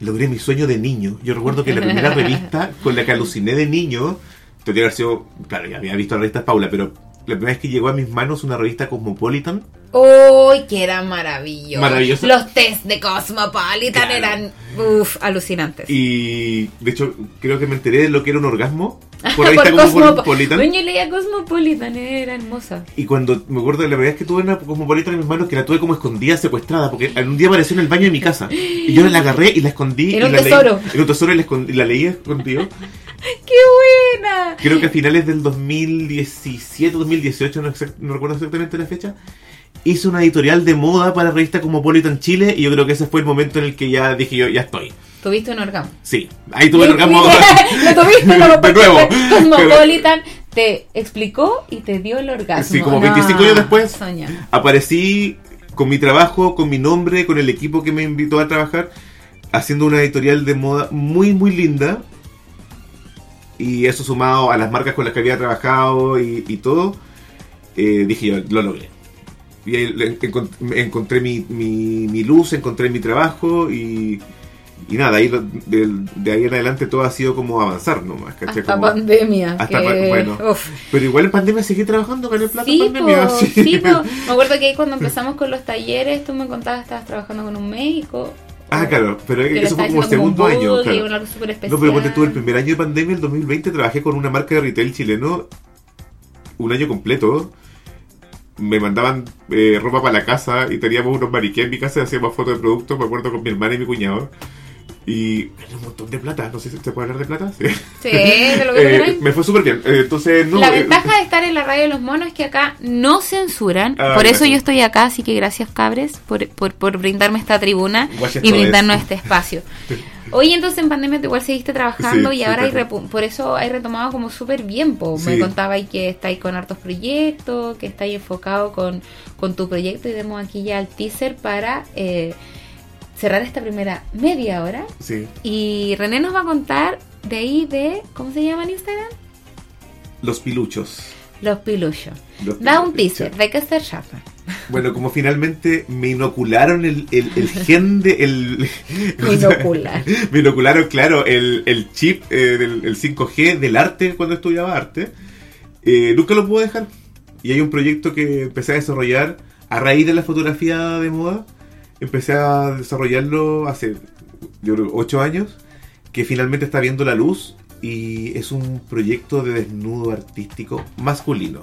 logré mi sueño de niño. Yo recuerdo que la primera revista con la que aluciné de niño, tendría que haber sido, claro, ya había visto la revista Paula, pero la primera vez que llegó a mis manos una revista Cosmopolitan, ¡Uy, que era maravilloso! Maravilloso. Los test de Cosmopolitan Claro. eran, uff, alucinantes. y de hecho creo que me enteré de lo que era un orgasmo por Por revista Cosmopo- Cosmopolitan. Yo leía Cosmopolitan, era hermosa. Y cuando me acuerdo de la primera vez que tuve una Cosmopolitan en mis manos, que la tuve como escondida, secuestrada, porque un día apareció en el baño de mi casa. Y yo la agarré y la escondí. Era y un la tesoro. Leí, era un tesoro y la, escondí- y la leí escondido. ¡Qué buena! Creo que a finales del 2017, 2018, no, exact- no recuerdo exactamente la fecha, hice una editorial de moda para la revista Cosmopolitan Chile y yo creo que ese fue el momento en el que ya dije yo, ya estoy. Tuviste un orgasmo. Sí, ahí tuve el orgasmo. Lo tuviste, no, De nuevo. Cosmopolitan te explicó y te dio el orgasmo. Sí, como 25 años después. Soña. Aparecí con mi trabajo, con mi nombre, con el equipo que me invitó a trabajar, haciendo una editorial de moda muy, muy linda. Y eso sumado a las marcas con las que había trabajado y, y todo, eh, dije yo, lo logré. Y ahí le- encont- me encontré mi, mi, mi luz, encontré mi trabajo y, y nada, ahí, lo- de, de ahí en adelante todo ha sido como avanzar nomás. ¿cachai? Hasta Como- pandemia. hasta que- bueno. uf. pero igual en pandemia seguí trabajando con el plato Sí, en pandemia. po, sí. sí, po. Me acuerdo que ahí cuando empezamos con los talleres, tú me contabas estabas trabajando con un médico. Ah, claro, pero Que eso fue como segundo un año. claro. algo. No, pero ponte tú, el primer año de pandemia, el 2020, trabajé con una marca de retail chileno un año completo. Me mandaban eh, ropa para la casa y teníamos unos mariqués en mi casa y hacíamos fotos de productos, me acuerdo con mi hermana y mi cuñado. Y gané un montón de plata, no sé si se puede hablar de plata. Sí. Sí, de lo que Eh, me fue súper bien. Eh, entonces, no. la eh, ventaja de estar en la radio de los monos es que acá no censuran. Ah, por eso gracias. yo estoy acá, así que gracias, cabres, por, por, por brindarme esta tribuna y brindarnos es. este espacio. Oye, entonces en pandemia tú igual seguiste trabajando Sí, y ahora hay por eso hay retomado como súper bien. Po. Me Sí. contabais que estáis con hartos proyectos, que estáis enfocado con, con tu proyecto y demos aquí ya el teaser para eh, cerrar esta primera media hora. Sí. Y René nos va a contar de ahí de, ¿cómo se llama en Instagram? Los piluchos. Los piluchos. Los Da un piluchos, teaser, de qué se trata. Bueno, como finalmente me inocularon el, el, el gen de. El, Inocular. me inocularon, claro, el, el chip eh, del el 5G del arte cuando estudiaba arte. eh, nunca lo pude dejar. Y hay un proyecto que empecé a desarrollar a raíz de la fotografía de moda. Empecé a desarrollarlo hace, yo creo, 8 años. Que finalmente está viendo la luz. Y es un proyecto de desnudo artístico masculino.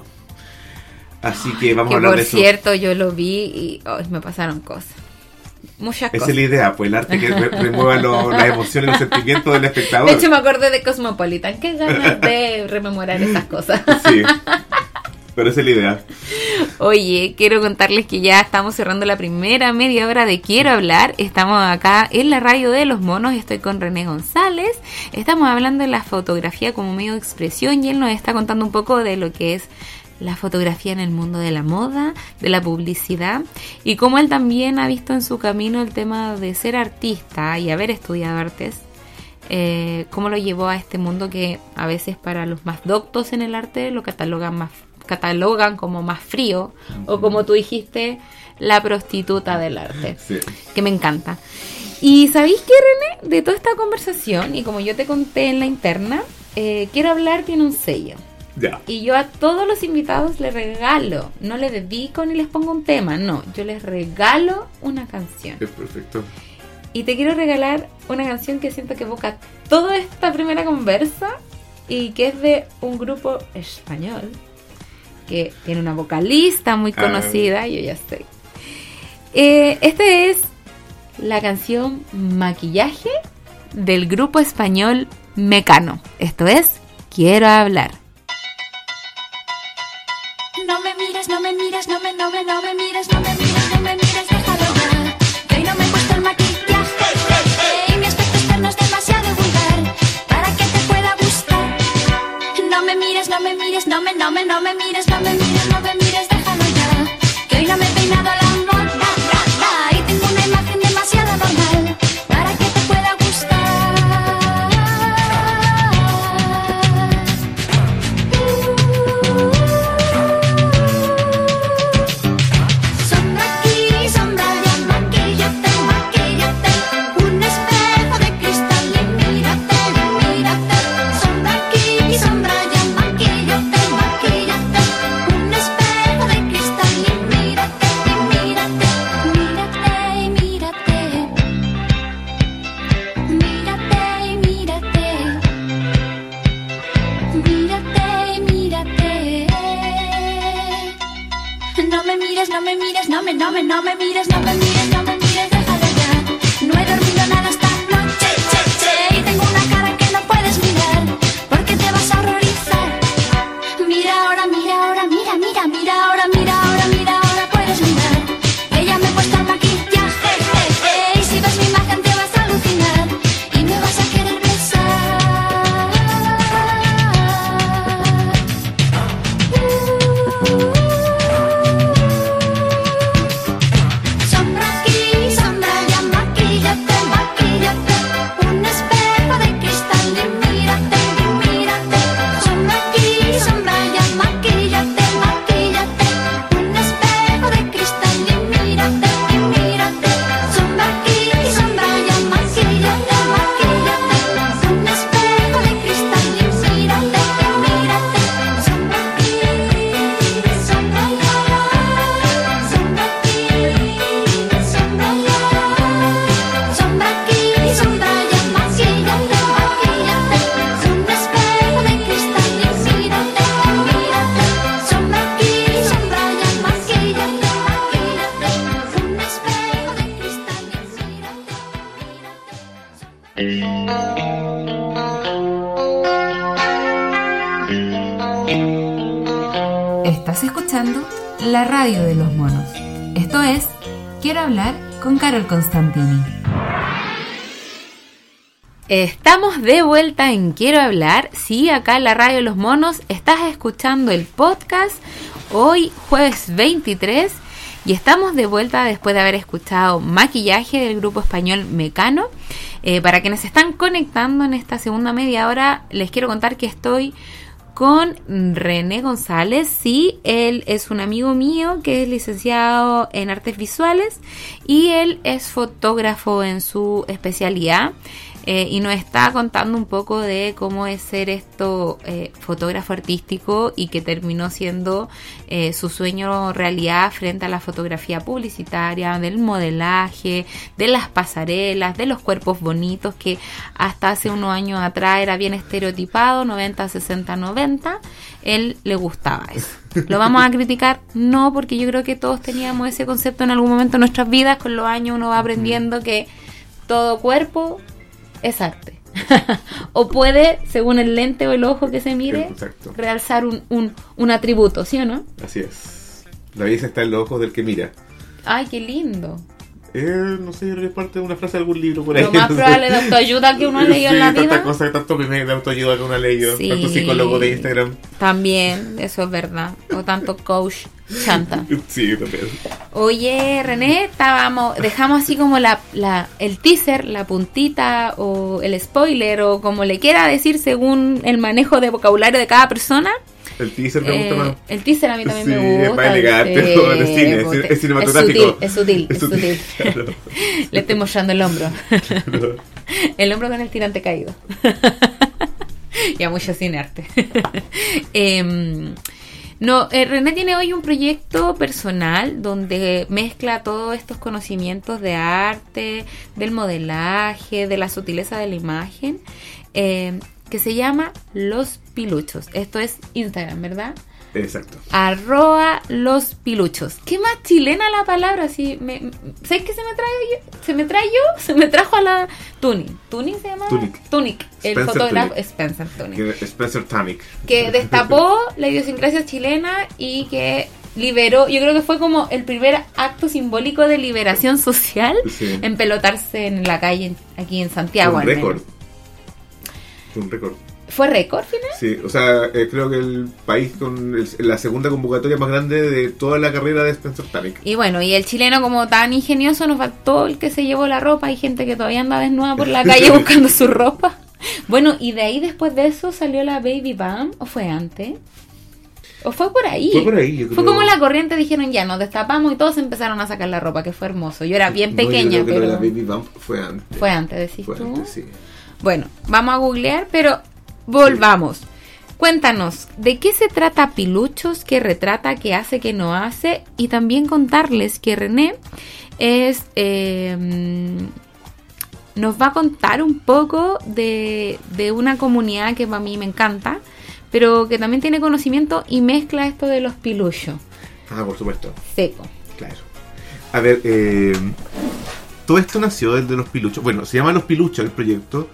Así que vamos a hablar por de eso. cierto yo lo vi y me pasaron cosas. Muchas Esa es la idea, pues el arte que re- remueva lo- las emociones, los sentimientos del espectador. De hecho me acordé de Cosmopolitan. Qué ganas de rememorar esas cosas. Sí. Pero es la idea. Oye, quiero contarles que ya estamos cerrando la primera media hora de Quiero hablar. Estamos acá en la radio de los monos. Estoy con René González. Estamos hablando de la fotografía como medio de expresión y él nos está contando un poco de lo que es la fotografía en el mundo de la moda, de la publicidad y cómo él también ha visto en su camino el tema de ser artista y haber estudiado artes eh, cómo lo llevó a este mundo que a veces para los más doctos en el arte lo catalogan más catalogan como más frío o como tú dijiste la prostituta del arte que me encanta y sabéis que René de toda esta conversación y como yo te conté en la interna eh, quiero hablar tiene un sello Ya. y yo a todos los invitados les regalo, no les dedico ni les pongo un tema, no, yo les regalo una canción. Es perfecto. Y te quiero regalar una canción que siento que evoca toda esta primera conversa y que es de un grupo español que tiene una vocalista muy Ah. conocida, yo ya sé. Eh, este es la canción Maquillaje del grupo español Mecano. Esto es Quiero hablar. No me mires, no me mires, no me, no me, no me mires, no me mires, no me mires, déjalo ya. Que hoy no me he puesto el maquillaje me mires, no me mires, no me, no me, no me mires, no me mires, no me mires, déjalo ya. Que hoy no me he peinado no me, no me, mires, no me mires, Estamos de vuelta en Quiero hablar. Sí, acá en la radio de los monos estás escuchando el podcast hoy jueves 23 y estamos de vuelta después de haber escuchado maquillaje del grupo español Mecano. Eh, para quienes están conectando en esta segunda media hora, les quiero contar que estoy con René González. Sí, él es un amigo mío que es licenciado en artes visuales y él es fotógrafo en su especialidad. Eh, y nos está contando un poco de cómo es ser esto eh, fotógrafo artístico y que terminó siendo eh, su sueño realidad frente a la fotografía publicitaria, del modelaje, de las pasarelas, de los cuerpos bonitos que hasta hace unos años atrás era bien estereotipado, 90, 60, 90. Él le gustaba eso. ¿Lo vamos a criticar? No, porque yo creo que todos teníamos ese concepto en algún momento de nuestras vidas. Con los años uno va aprendiendo que todo cuerpo es arte. o puede, según el lente o el ojo que se mire, Exacto. realzar un, un, un atributo, ¿sí o no? Así es. La belleza está en los ojos del que mira. Ay, qué lindo. Eh, no sé, es parte de una frase de algún libro por ahí. Lo más probable de autoayuda que uno ha leído Sí, en la tanta vida. cosa, tanto meme de autoayuda que uno ha leído. Sí. Tanto psicólogo de Instagram. También, eso es verdad. O tanto coach chanta. Sí, también. Oye, René, estábamos, dejamos así como la, la, el teaser, la puntita o el spoiler o como le quiera decir según el manejo de vocabulario de cada persona. El teaser me gusta Eh, más. el teaser a mí también Sí, me es gusta. más elegante, sí, ¿no? De cine, es- es cinematográfico. Es sutil, es sutil, es Es sutil, sutil. claro. Le estoy mostrando el hombro. el hombro con el tirante caído. ya mucho cinearte. Em, no, eh, René tiene hoy un proyecto personal donde mezcla todos estos conocimientos de arte, del modelaje, de la sutileza de la imagen, em, que se llama Los Piluchos. Esto es Instagram, ¿verdad? Exacto. Arroba los piluchos. ¿Qué más chilena la palabra? Si me, ¿Sabes qué se me trae yo? Se me trae yo, se me trajo a la Tunic. ¿Tunic se llama? Tunic. Tunic. El Spencer fotógrafo Tunic. Spencer Tunic. Que Spencer Tunic. Que destapó la idiosincrasia chilena y que liberó, yo creo que fue como el primer acto simbólico de liberación social Sí. en pelotarse en la calle aquí en Santiago. un récord. Fue un récord. ¿Fue récord final? Sí, o sea, eh, creo que el país con el- la segunda convocatoria más grande de toda la carrera de Spencer Tunic. Y bueno, y el chileno como tan ingenioso nos faltó el que se llevó la ropa. Hay gente que todavía anda desnuda por la calle buscando su ropa. Bueno, y de ahí después de eso salió la Baby Bam, ¿o fue antes? ¿O fue por ahí? Fue por ahí, yo Fue creo. como la corriente, dijeron ya, nos destapamos y todos empezaron a sacar la ropa, que fue hermoso. Yo era bien No, yo pequeña, creo que pero la Baby Bump fue antes. fue antes, decís Fue tú. antes, sí. Bueno, vamos a googlear, pero volvamos. Cuéntanos, ¿de qué se trata Piluchos? ¿Qué retrata? ¿Qué hace? ¿Qué no hace? Y también contarles que René es... eh, nos va a contar un poco de, de una comunidad que para mí me encanta, pero que también tiene conocimiento y mezcla esto de los piluchos. Ah, por supuesto. Seco. Claro. A ver, eh, todo esto nació desde los piluchos. Bueno, se llama Los Piluchos el proyecto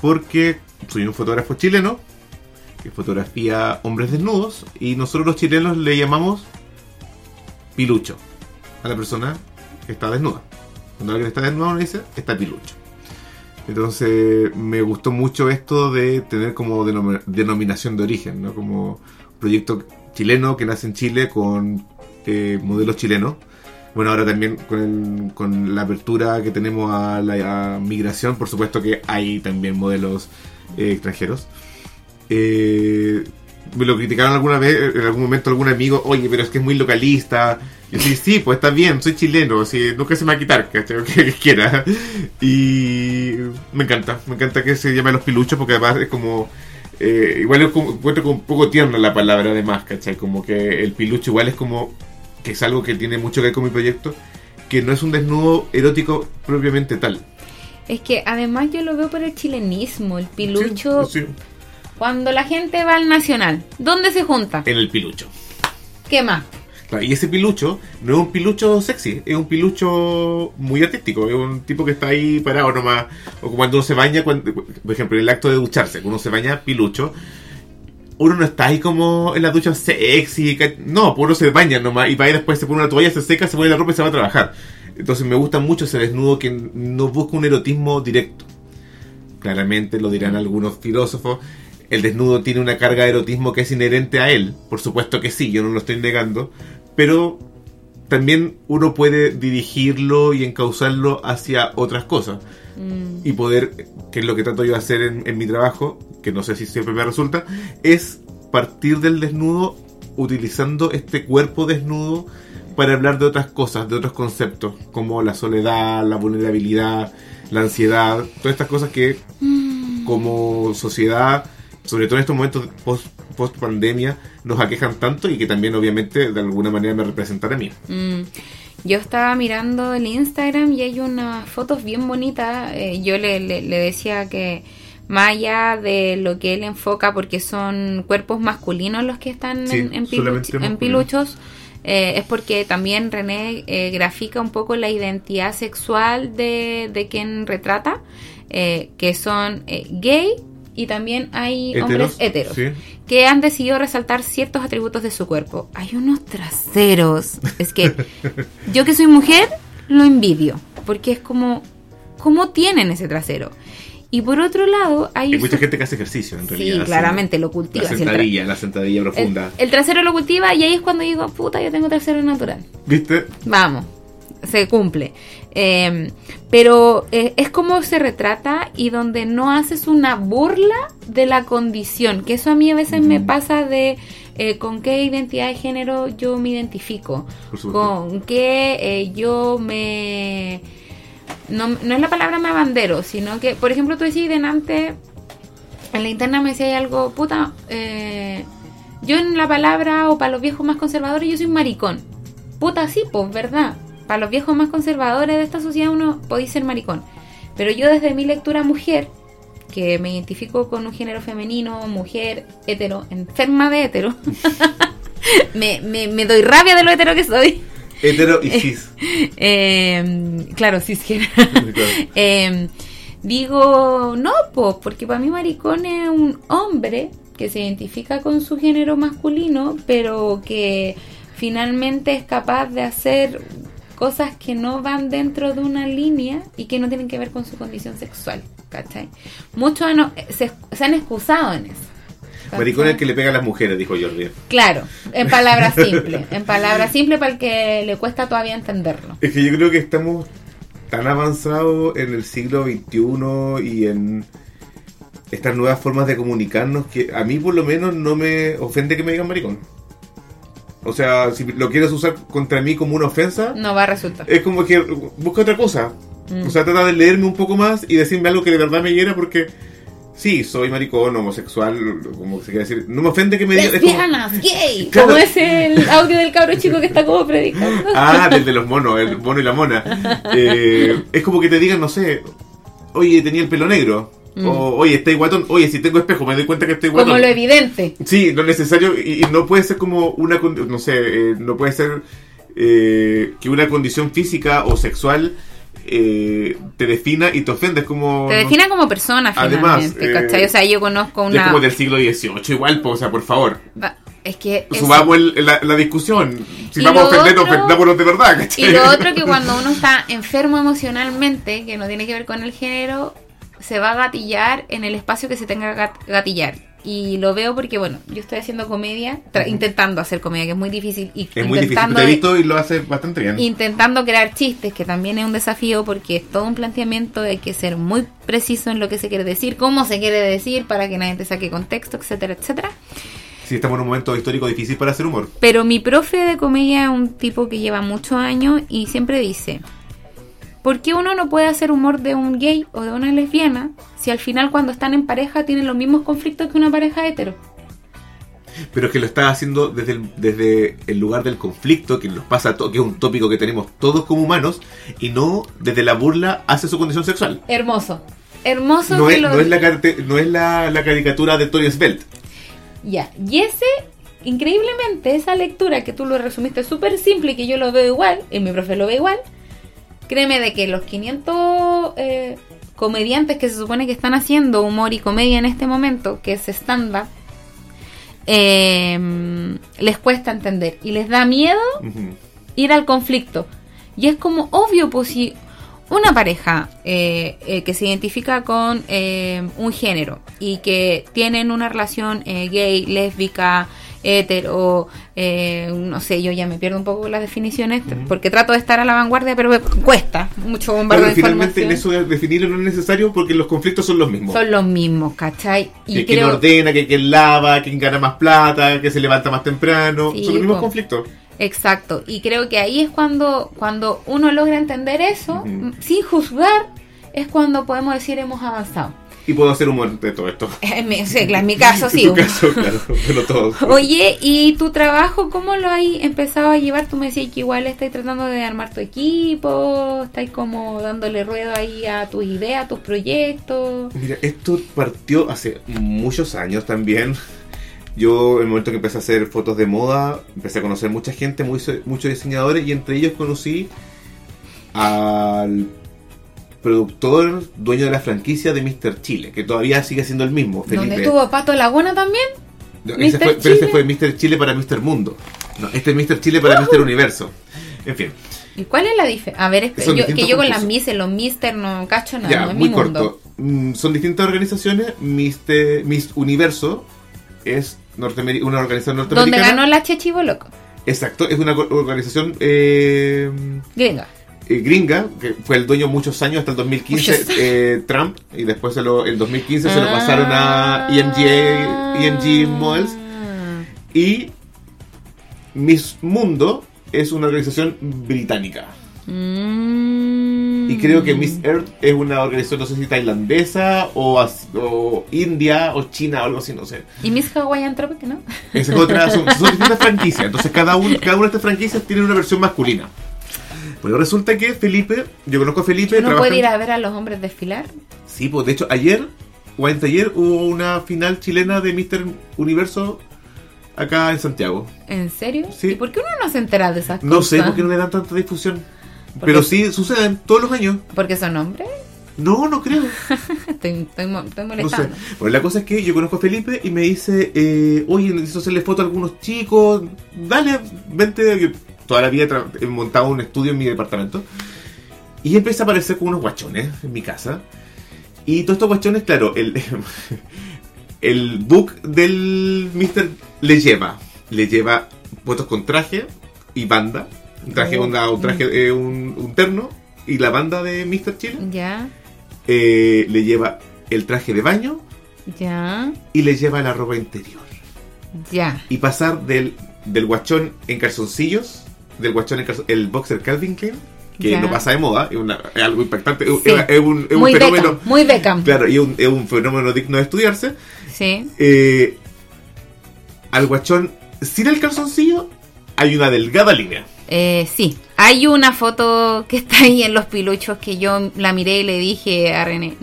porque soy un fotógrafo chileno que fotografía hombres desnudos y nosotros los chilenos le llamamos pilucho a la persona que está desnuda. Cuando alguien está desnudo uno dice está pilucho. Entonces me gustó mucho esto de tener como denom- denominación de origen, ¿no? Como proyecto chileno que nace en Chile con eh, modelos chilenos. Bueno, ahora también con, el- con la apertura que tenemos a la migración, por supuesto que hay también modelos eh, extranjeros. Eh, me lo criticaron alguna vez, en algún momento algún amigo, oye, pero es que es muy localista. Y yo sí, sí, pues está bien, soy chileno, sí, nunca se me va a quitar, ¿cachai? Que quiera. Y me encanta, me encanta que se llame los piluchos porque además es como... eh, igual es como, encuentro como un poco tierna la palabra además, ¿cachai? Como que el pilucho igual es como... que es algo que tiene mucho que ver con mi proyecto, que no es un desnudo erótico propiamente tal. Es que además yo lo veo por el chilenismo, el pilucho. Sí, sí, Cuando la gente va al nacional, ¿dónde se junta? en el pilucho. ¿Qué más? Claro, y ese pilucho no es un pilucho sexy, es un pilucho muy artístico, es un tipo que está ahí parado nomás. O cuando uno se baña, cuando- por ejemplo, en el acto de ducharse, cuando uno se baña pilucho, uno no está ahí como en la ducha sexy, no, pues uno se baña nomás y va y después se pone una toalla, se seca, se pone la ropa y se va a trabajar. Entonces me gusta mucho ese desnudo que no busca un erotismo directo. Claramente lo dirán algunos filósofos. El desnudo tiene una carga de erotismo que es inherente a él. Por supuesto que sí, yo no lo estoy negando. Pero también uno puede dirigirlo y encauzarlo hacia otras cosas. Mm, Y poder, que es lo que trato yo de hacer en, en mi trabajo, que no sé si siempre me resulta, es partir del desnudo utilizando este cuerpo desnudo para hablar de otras cosas, de otros conceptos, como la soledad, la vulnerabilidad, la ansiedad, todas estas cosas que como sociedad, sobre todo en estos momentos post, post pandemia, nos aquejan tanto y que también obviamente de alguna manera me representan a mí. mm. Yo estaba mirando el Instagram y hay unas fotos bien bonitas. Eh, yo le, le- le decía que más allá de lo que él enfoca, porque son cuerpos masculinos los que están Sí, en, en, solamente piluch- en masculinos. piluchos, eh, es porque también René eh, grafica un poco la identidad sexual de, de quien retrata, eh, que son eh, gay y también hay hombres heteros Sí. que han decidido resaltar ciertos atributos de su cuerpo. Hay unos traseros. Es que yo que soy mujer lo envidio, porque es como, ¿cómo tienen ese trasero? Y por otro lado, hay... Hay mucha gente que hace ejercicio, en Sí, realidad. claramente lo cultiva. La el sentadilla, la sentadilla el, profunda. el trasero lo cultiva y ahí es cuando digo, puta, yo tengo trasero natural. ¿Viste? Vamos, se cumple. Eh, pero eh, es como se retrata y donde no haces una burla de la condición, que eso a mí a veces me pasa de eh, con qué identidad de género yo me identifico, con qué eh, yo me... No, no es la palabra me abandero, sino que, por ejemplo, tú decís delante, en la interna me decía algo, puta, eh, yo en la palabra o para los viejos más conservadores yo soy maricón. Puta, sí, pues, ¿verdad? Para los viejos más conservadores de esta sociedad uno podéis ser maricón. Pero yo desde mi lectura mujer, que me identifico con un género femenino, mujer, hetero, enferma de hetero, me, me, me doy rabia de lo hetero que soy. Hetero y cis. Eh, claro, cisgénero. Eh, digo, no, pues, porque para mí maricón es un hombre que se identifica con su género masculino, pero que finalmente es capaz de hacer cosas que no van dentro de una línea y que no tienen que ver con su condición sexual, ¿cachai? Muchos han- se, se han excusado en eso. Maricón es el que le pega a las mujeres, dijo Jordi. Claro, en palabras simples, en palabras simples para el que le cuesta todavía entenderlo. Es que yo creo que estamos tan avanzados en el siglo XXI y en estas nuevas formas de comunicarnos que a mí por lo menos no me ofende que me digan maricón. O sea, si lo quieres usar contra mí como una ofensa, No va a resultar. es como que busca otra cosa. Mm. O sea, trata de leerme un poco más y decirme algo que de verdad me hiera porque sí, soy maricón, homosexual, como se quiere decir. No me ofende que me digan... es como- Lesbianas, gay. Claro. Como es el audio del cabro chico que está como predicando. Ah, del de los monos, el mono y la mona. Eh, es como que te digan, no sé, oye, tenía el pelo negro. O, oye, estoy guatón. Oye, si tengo espejo, me doy cuenta que estoy guatón. Mm. como lo evidente. Sí, lo necesario. Y, y no puede ser como una. No sé, eh, no puede ser eh, que una condición física o sexual eh, te defina y te ofenda. Es como. Te no define como persona Además, finalmente, eh, ¿cachai? O sea, yo conozco sé, Es como una... del siglo XVIII, igual, po, o sea, por favor. Va- Es que... es- Subamos el- la, la discusión. Si Y vamos a ofender, otro- ofendámonos de verdad, ¿cachai? Y lo otro que cuando uno está enfermo emocionalmente, que no tiene que ver con el género, se va a gatillar en el espacio que se tenga que gat- gatillar. Y lo veo porque, bueno, yo estoy haciendo comedia, intentando hacer comedia, que es muy difícil. Y Es muy difícil. Te he visto y lo hace bastante bien. intentando crear chistes, que también es un desafío porque es todo un planteamiento, hay que ser muy preciso en lo que se quiere decir, cómo se quiere decir para que nadie te saque contexto, etcétera, etcétera. Sí, estamos en un momento histórico difícil para hacer humor. Pero mi profe de comedia es un tipo que lleva muchos años y siempre dice, ¿por qué uno no puede hacer humor de un gay o de una lesbiana si al final cuando están en pareja tienen los mismos conflictos que una pareja hetero? Pero es que lo está haciendo desde el, desde el lugar del conflicto, que nos pasa, que es un tópico que tenemos todos como humanos, y no desde la burla hacia su condición sexual. Hermoso. Hermoso No que es, lo no es, la, no es la, la caricatura de Tori Svelte. Ya, y ese, increíblemente, esa lectura que tú lo resumiste súper simple y que yo lo veo igual, y mi profe lo ve igual, créeme de que los 500 eh, comediantes que se supone que están haciendo humor y comedia en este momento, que es stand-up, eh, les cuesta entender y les da miedo ir al conflicto. Y es como obvio, pues si una pareja eh, eh, que se identifica con eh, un género y que tienen una relación eh, gay, lésbica, hetero, eh, no sé, yo ya me pierdo un poco las definiciones porque trato de estar a la vanguardia, pero me cuesta mucho bombardeo Pero de finalmente en eso de definirlo no es necesario porque los conflictos son los mismos. Son los mismos, ¿cachai? Y que quien ordena, que quien lava, quien gana más plata, que se levanta más temprano. Sí, son los mismos conflictos. Exacto, y creo que ahí es cuando, cuando uno logra entender eso, sin juzgar, es cuando podemos decir hemos avanzado. Y puedo hacer humor de todo esto. En mi, sí, en mi caso sí. En tu caso, claro, pero todos. Oye, ¿y tu trabajo cómo lo has empezado a llevar? Tú me decías que igual estás tratando de armar tu equipo, estás como dándole ruedo ahí a tus ideas, a tus proyectos. Mira, esto partió hace muchos años también. Yo, en el momento que empecé a hacer fotos de moda, empecé a conocer mucha gente, muy- muchos diseñadores, y entre ellos conocí al productor, dueño de la franquicia de Mr. Chile, que todavía sigue siendo el mismo, Felipe. ¿Dónde estuvo Pato Laguna también? No, ese fue- pero ese fue Mr. Chile para Mr. Mundo. No, este es Mr. Chile para Mr. Universo. En fin, ¿Y cuál es la diferencia? A ver, Son yo, que yo con las. Miss, los Mister no cacho nada, ya, no es muy mi corto. Mm, son distintas organizaciones. Mr. Miss Universo es norteameri- una organización Donde norteamericana. ganó la Chechivo Loco. Exacto, es una organización eh, Gringa. Eh, gringa, que fue el dueño muchos años, hasta el 2015, Muchos. eh, Trump, y después se lo, el 2015 se lo Ah. pasaron a EMG, EMG Models. Y Miss Mundo es una organización británica. Mm. Y creo que Miss Earth es una organización, no sé si tailandesa o, o India o China o algo así, no sé. ¿Y Miss Hawaiian Tropic, no? Esa es otra, son, son distintas franquicias. Entonces cada, un, cada una de estas franquicias tiene una versión masculina. Bueno, resulta que Felipe, yo conozco a Felipe. ¿Uno trabaja puede ir a ver a los hombres desfilar? Sí, pues de hecho ayer o anteayer hubo una final chilena de Mister Universo acá en Santiago. ¿En serio? Sí. ¿Y por qué uno no se entera de esas No cosas? sé por qué no le dan tanta difusión. Porque- Pero sí suceden todos los años. ¿Porque son hombres? No, no creo. Estoy, estoy, estoy No sé. Bueno, la cosa es que yo conozco a Felipe y me dice, eh, oye, necesito hacerle foto a algunos chicos. Dale, vente. Toda la vida he montado un estudio en mi departamento. Y empieza a aparecer con unos guachones en mi casa. Y todos estos guachones, claro, el, el book del Mister le lleva. Le lleva fotos con traje y banda. Un traje, Oh. onda, un, traje eh, un, un terno. Y la banda de Mr. Chile Ya, eh, le lleva el traje de baño ya, y le lleva la ropa interior. ya. Y pasar del, del guachón en calzoncillos, del guachón el boxer Calvin Klein, que Ya. no pasa de moda, es, una- es algo impactante, es, Sí. es- es un, es un Muy fenómeno, Beckham, muy Beckham. claro, y es un, es un fenómeno digno de estudiarse. Sí. Eh, al guachón sin el calzoncillo hay una delgada línea. Eh, sí, hay una foto que está ahí en los piluchos que yo la miré y le dije a René,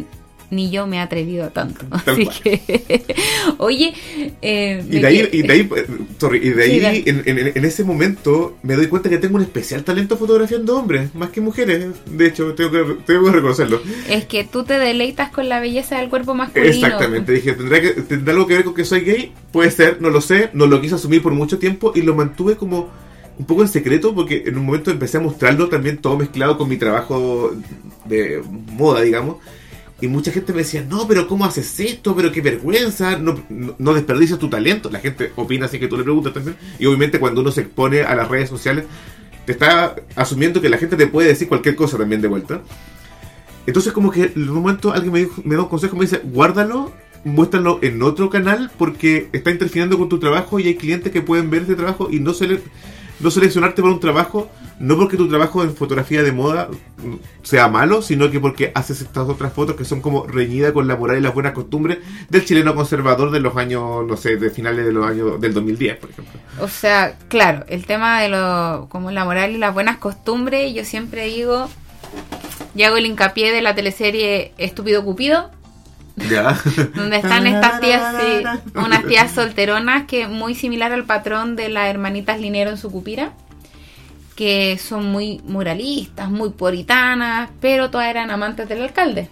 ni yo me he atrevido a tanto. Tal Así cual. que, oye, eh, Y de ahí, y de ahí, sorry, y de ahí dale. en, en- en ese momento me doy cuenta que tengo un especial talento fotografiando hombres, más que mujeres. De hecho, tengo que, tengo que reconocerlo. es que tú te deleitas con la belleza del cuerpo masculino. Exactamente, dije, ¿tendrá, que, ¿tendrá algo que ver con que soy gay? Puede ser, no lo sé, no lo quise asumir por mucho tiempo y lo mantuve como un poco en secreto porque en un momento empecé a mostrarlo también todo mezclado con mi trabajo de moda, digamos. Y mucha gente me decía, no, pero ¿cómo haces esto? Pero qué vergüenza, no, no, desperdicias tu talento. La gente opina así que tú le preguntas también. Y obviamente cuando uno se expone a las redes sociales, te está asumiendo que la gente te puede decir cualquier cosa también de vuelta. Entonces como que en un momento alguien me, dijo- me da un consejo, me dice, guárdalo, muéstralo en otro canal porque está interfiriendo con tu trabajo y hay clientes que pueden ver este trabajo y no, sele- no seleccionarte por un trabajo, no porque tu trabajo en fotografía de moda sea malo, sino que porque haces estas otras fotos que son como reñidas con la moral y las buenas costumbres del chileno conservador de los años, no sé, de finales de los años del 2010, por ejemplo. O sea, claro, el tema de lo como la moral y las buenas costumbres, yo siempre digo y hago el hincapié de la teleserie Estúpido Cupido, Ya. donde están estas tías, sí, unas tías solteronas que muy similar al patrón de las hermanitas Linero en su cupira, que son muy muralistas, muy puritanas, pero todas eran amantes del alcalde.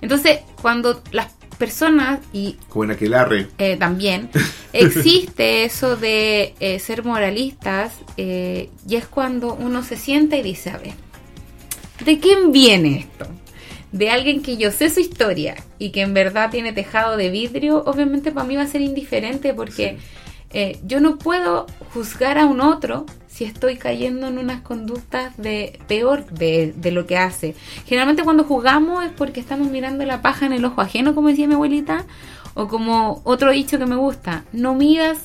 Entonces, cuando las personas, y Como en eh, también existe eso de eh, ser moralistas eh, y es cuando uno se sienta y dice, a ver, ¿de quién viene esto? De alguien que yo sé su historia y que en verdad tiene tejado de vidrio, obviamente para mí va a ser indiferente porque eh, yo no puedo juzgar a un otro si estoy cayendo en unas conductas de peor de, de lo que hace. Generalmente cuando jugamos es porque estamos mirando la paja en el ojo ajeno, como decía mi abuelita, o como otro dicho que me gusta, no midas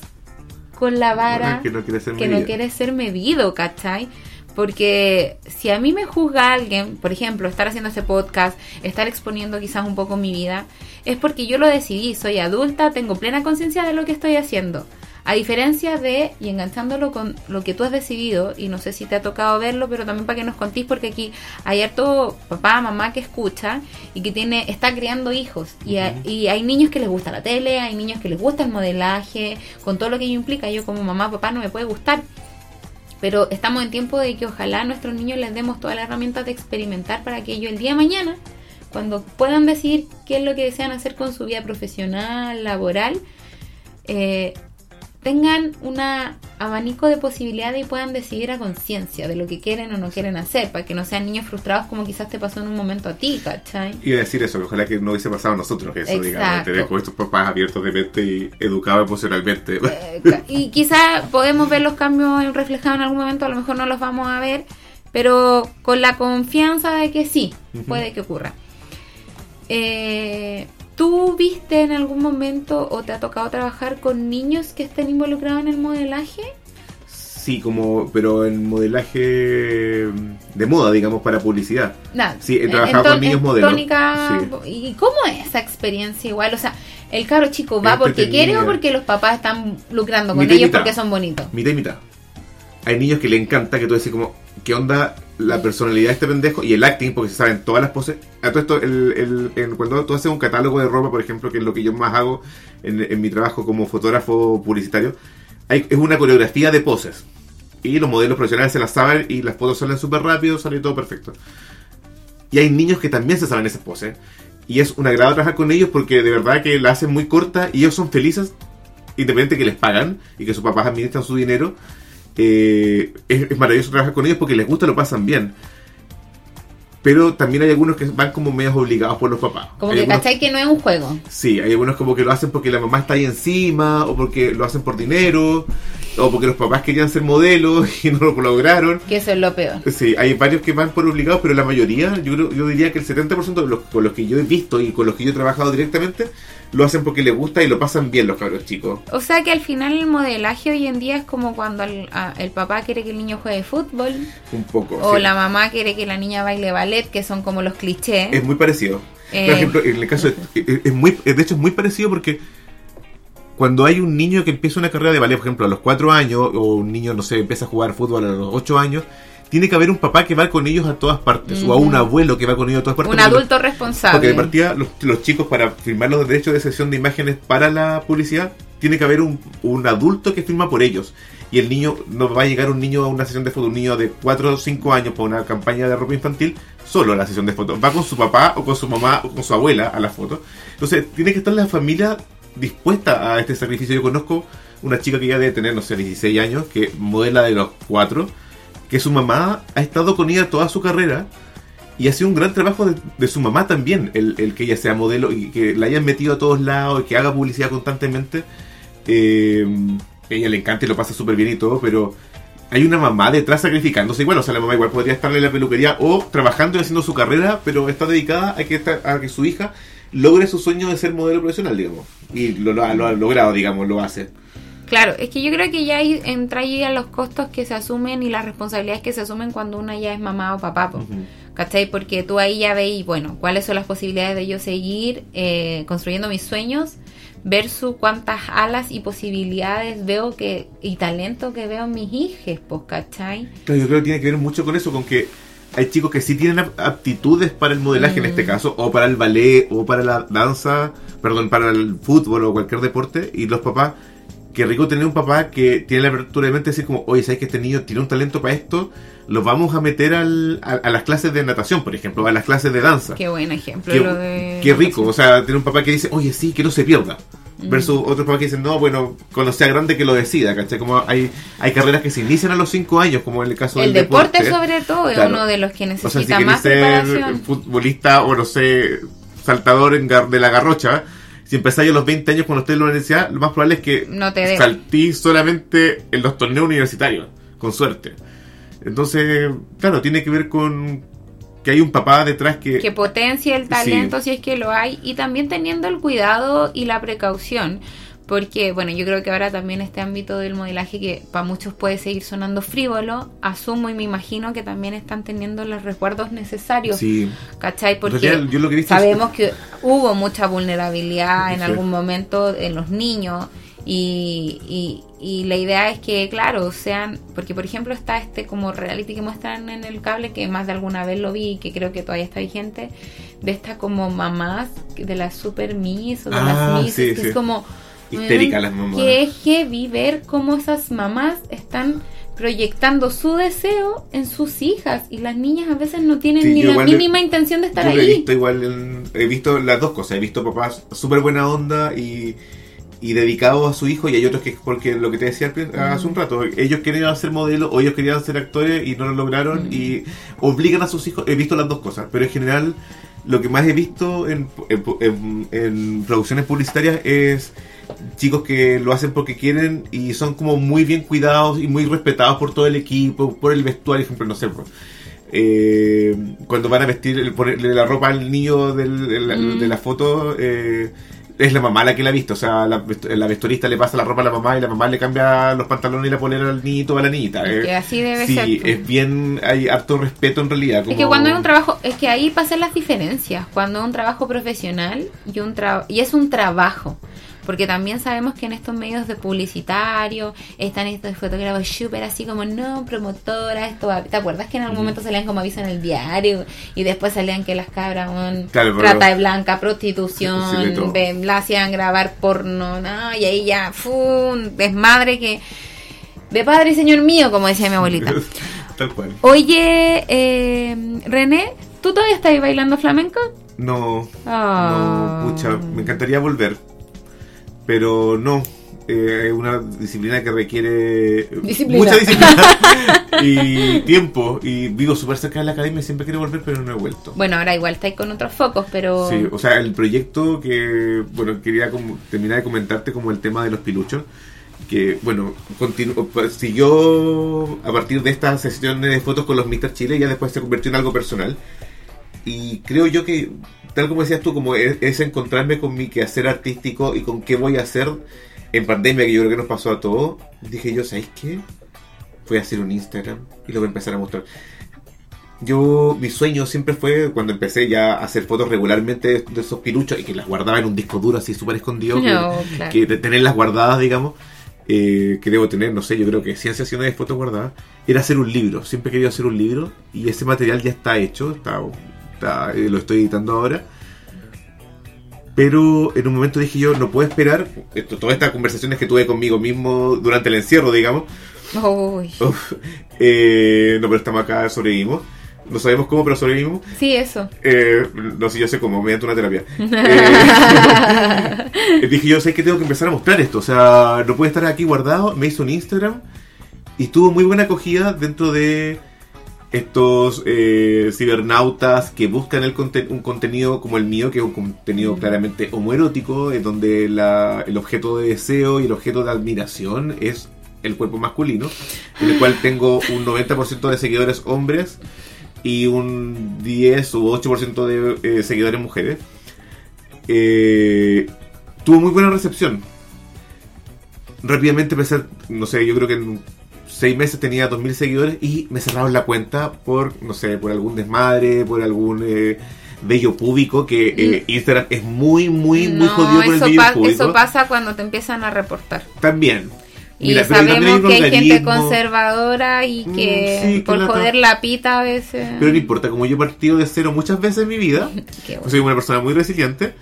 con la vara que no quiere ser que no quiere ser medido, ¿cachai? Porque si a mí me juzga alguien, por ejemplo, estar haciendo este podcast, estar exponiendo quizás un poco mi vida, es porque yo lo decidí, soy adulta, tengo plena conciencia de lo que estoy haciendo. A diferencia de, y enganchándolo con lo que tú has decidido, y no sé si te ha tocado verlo, pero también para que nos contís, porque aquí hay harto papá, mamá que escucha y que tiene está criando hijos. Y, a- y hay niños que les gusta la tele, hay niños que les gusta el modelaje, con todo lo que ello implica. Yo como mamá, papá, no me puede gustar. Pero estamos en tiempo de que ojalá a nuestros niños les demos todas las herramientas de experimentar para que ellos el día de mañana, cuando puedan decidir qué es lo que desean hacer con su vida profesional, laboral, eh, tengan un abanico de posibilidades y puedan decidir a conciencia de lo que quieren o no quieren hacer, para que no sean niños frustrados como quizás te pasó en un momento a ti, ¿cachai? A decir eso, que ojalá que no hubiese pasado a nosotros eso, digamos, tener con estos papás abiertos de mente y educados emocionalmente. Eh, y quizá podemos ver los cambios reflejados en algún momento, a lo mejor no los vamos a ver, pero con la confianza de que sí, puede que ocurra. Eh, ¿Tú viste en algún momento o te ha tocado trabajar con niños que estén involucrados en el modelaje? Sí, como, pero en modelaje de moda, digamos, para publicidad. Sí, he trabajado con niños modelos. tónica- Sí. ¿Y cómo es esa experiencia igual? O sea, el cabro chico va porque quiere o porque los papás están lucrando con Mitad ellos mitad. porque son bonitos. Mitad y mitad. Hay niños que le encanta que tú decís como, ¿qué onda la personalidad de este pendejo? Y el acting, porque se saben todas las poses. A todo esto, el, cuando tú haces un catálogo de ropa, por ejemplo, que es lo que yo más hago en, en mi trabajo como fotógrafo publicitario, es una coreografía de poses. Y los modelos profesionales se las saben y las fotos salen súper rápido, sale todo perfecto. Y hay niños que también se saben esas poses. Y es un agrado trabajar con ellos porque de verdad que la hacen muy corta y ellos son felices, independiente que les pagan y que sus papás administran su dinero. Eh, es, es maravilloso trabajar con ellos porque les gusta, lo pasan bien. Pero también hay algunos que van como medios obligados por los papás. Como Hay que algunos- cachai que no es un juego. Sí, hay algunos como que lo hacen porque la mamá está ahí encima, o porque lo hacen por dinero, o porque los papás querían ser modelos y no lo lograron. Que eso es lo peor. Sí, hay varios que van por obligados, pero la mayoría, yo, yo diría que el 70% de los con los que yo he visto y con los que yo he trabajado directamente, lo hacen porque les gusta y lo pasan bien los cabros chicos. O sea que al final el modelaje hoy en día es como cuando el, a- el papá quiere que el niño juegue fútbol Un poco. o sí. la mamá quiere que la niña baile ballet, que son como los clichés. Es muy parecido. Eh. Por ejemplo, en el caso de, es- es muy, de hecho es muy parecido porque cuando hay un niño que empieza una carrera de ballet, por ejemplo, a los 4 años, o un niño, no sé, empieza a jugar fútbol a los 8 años, tiene que haber un papá que va con ellos a todas partes, o a un abuelo que va con ellos a todas partes. un porque- adulto Porque responsable. de partida, los, los chicos, para firmar los derechos de sesión de imágenes para la publicidad, tiene que haber un, un adulto que firma por ellos. Y el niño, no va a llegar un niño a una sesión de fotos, un niño de 4 o 5 años para una campaña de ropa infantil, solo a la sesión de fotos. Va con su papá o con su mamá o con su abuela a la foto. Entonces, tiene que estar la familia dispuesta a este sacrificio. Yo conozco una chica que ya debe tener, no sé, 16 años, que modela de los 4, que su mamá ha estado con ella toda su carrera y ha sido un gran trabajo de, su mamá también, el, el que ella sea modelo y que la hayan metido a todos lados y que haga publicidad constantemente. Eh, a ella le encanta y lo pasa súper bien y todo, pero hay una mamá detrás sacrificándose igual. O sea, la mamá igual podría estar en la peluquería o trabajando y haciendo su carrera, pero está dedicada a que, a que su hija logre su sueño de ser modelo profesional, digamos. Y lo, lo lo ha logrado, digamos, lo hace. Claro, es que yo creo que ya ahí entra ahí a los costos que se asumen y las responsabilidades que se asumen cuando una ya es mamá o papá. Ujú. ¿Cachai? Porque tú ahí ya veis, bueno, cuáles son las posibilidades de yo seguir eh, construyendo mis sueños versus cuántas alas y posibilidades veo que y talento que veo en mis hijos, pues, ¿cachai? Claro, yo creo que tiene que ver mucho con eso, con que hay chicos que sí tienen ap- aptitudes para el modelaje en Mm. este caso, o para el ballet, o para la danza, perdón, para el fútbol o cualquier deporte, y los papás, qué rico tener un papá que tiene la apertura de mente de decir como, oye, ¿sabes que este niño tiene un talento para esto? Los vamos a meter al, a, a las clases de natación, por ejemplo, a las clases de danza. Qué buen ejemplo. Qué, lo de- qué rico, o sea, tener un papá que dice, oye, sí, que no se pierda. Versus otros papás que dicen, no, bueno, cuando sea grande que lo decida, ¿cachai? Como hay, hay carreras que se inician a los 5 años, como en el caso El del deporte, sobre todo es uno de los que O sea, necesita si querés más ser preparación. futbolista o no sé, saltador en gar- de la garrocha, si empezáis a los 20 años cuando estés en la universidad, lo más probable es que No te saltís solamente en los torneos universitarios, con suerte. Entonces, claro, tiene que ver con que hay un papá detrás que... que potencie el talento si es que lo hay y también teniendo el cuidado y la precaución porque bueno yo creo que ahora también este ámbito del modelaje que para muchos puede seguir sonando frívolo asumo y me imagino que también están teniendo los resguardos necesarios Sí. ¿cachai? porque yo lo que es- sabemos que hubo mucha vulnerabilidad en Sí. algún momento en los niños Y, y, y la idea es que, claro, sean, porque por ejemplo está este como reality que muestran en el cable, que más de alguna vez lo vi y que creo que todavía está vigente, de estas como mamás, de las super miss o de Ah, las miss, sí, que es como... Histérica weón, las mamás. Que es heavy ver cómo esas mamás están proyectando su deseo en sus hijas y las niñas a veces no tienen Sí, ni la mínima intención de estar Yo lo he ahí. visto igual, en- he visto las dos cosas. He visto papás súper buena onda y, y dedicados a su hijo, y hay otros que, porque lo que te decía prin- hace un rato, ellos querían ser modelos o ellos querían ser actores y no lo lograron Mm. y obligan a sus hijos. He visto las dos cosas, pero en general lo que más he visto en, en- en- en producciones publicitarias es chicos que lo hacen porque quieren y son como muy bien cuidados y muy respetados por todo el equipo, por el vestuario, ejemplo, no sé. pues, eh, cuando van a vestir, ponerle la ropa al niño del- de, la, Mm. de la foto, eh, es la mamá la que la ha visto. O sea, la, la vestuarista le pasa la ropa a la mamá y la mamá le cambia los pantalones y la polera al niñito o a la niñita. Es eh. que así debe sí, ser, pues. es bien, hay harto respeto en realidad. Es que cuando hay un trabajo, es que ahí pasan las diferencias, cuando es un trabajo profesional y un tra- y es un trabajo. Porque también sabemos que en estos medios de publicitario están estos fotógrafos súper así como, no, promotora, esto va- ¿Te acuerdas que en algún momento salían como aviso en el diario y después salían que las cabras, weón, Claro, trata de blanca, prostitución, de- la hacían grabar porno, no, y ahí ya, fu, un desmadre que... De padre señor mío, como decía mi abuelita. Tal cual. Oye, eh, René, ¿tú todavía estás bailando flamenco? No, Ah. no, pucha, me encantaría volver. Pero no, eh, es una disciplina que requiere Disciplina. mucha disciplina y tiempo. Y vivo súper cerca de la academia, siempre quiero volver, pero no he vuelto. Bueno, ahora igual estáis con otros focos, pero... Sí, o sea, el proyecto que, bueno, quería como terminar de comentarte como el tema de los piluchos, que, bueno, continuó, pues, siguió a partir de estas sesiones de fotos con los Mr. Chile, y ya después se convirtió en algo personal. Y creo yo que, tal como decías tú, como es, es encontrarme con mi quehacer artístico y con qué voy a hacer en pandemia, que yo creo que nos pasó a todos, dije yo, ¿sabéis qué? Voy a hacer un Instagram y lo voy a empezar a mostrar. Yo, mi sueño siempre fue cuando empecé ya a hacer fotos regularmente de, de esos piluchos y que las guardaba en un disco duro así súper escondido, que- No, claro. que, de tenerlas guardadas, digamos, eh, que debo tener, no sé, yo creo que 100 sesiones de fotos guardadas, era hacer un libro. Siempre he querido hacer un libro y ese material ya está hecho, está, está- eh, lo estoy editando ahora. Pero en un momento dije yo, no puedo esperar, esto, todas estas conversaciones que tuve conmigo mismo durante el encierro, digamos. Uf, eh, no, pero estamos acá, sobrevivimos. No sabemos cómo, pero sobrevivimos. Sí, eso. Eh, no sé, yo sé cómo, mediante una terapia. Eh, dije yo, sé que tengo que empezar a mostrar esto. O sea, no puede estar aquí guardado. Me hizo un Instagram y tuvo muy buena acogida dentro de estos eh, cibernautas que buscan el un contenido como el mío, que es un contenido claramente homoerótico, en donde la- el objeto de deseo y el objeto de admiración es el cuerpo masculino, en el cual tengo un 90% de seguidores hombres y un 10 u 8% de eh, seguidores mujeres. Eh, tuvo muy buena recepción. Rápidamente empecé, no sé, yo creo que en 6 meses tenía 2.000 seguidores y me cerraron la cuenta por, no sé, por algún desmadre, por algún eh, bello público, que eh, Instagram es muy, muy, muy no, jodido el bello público. eso pasa cuando te empiezan a reportar. También. Y Mira, sabemos que hay gente conservadora y Mm, que sí, por joder la pita a veces... Pero no importa, como yo he partido de cero muchas veces en mi vida, bueno. soy una persona muy resiliente.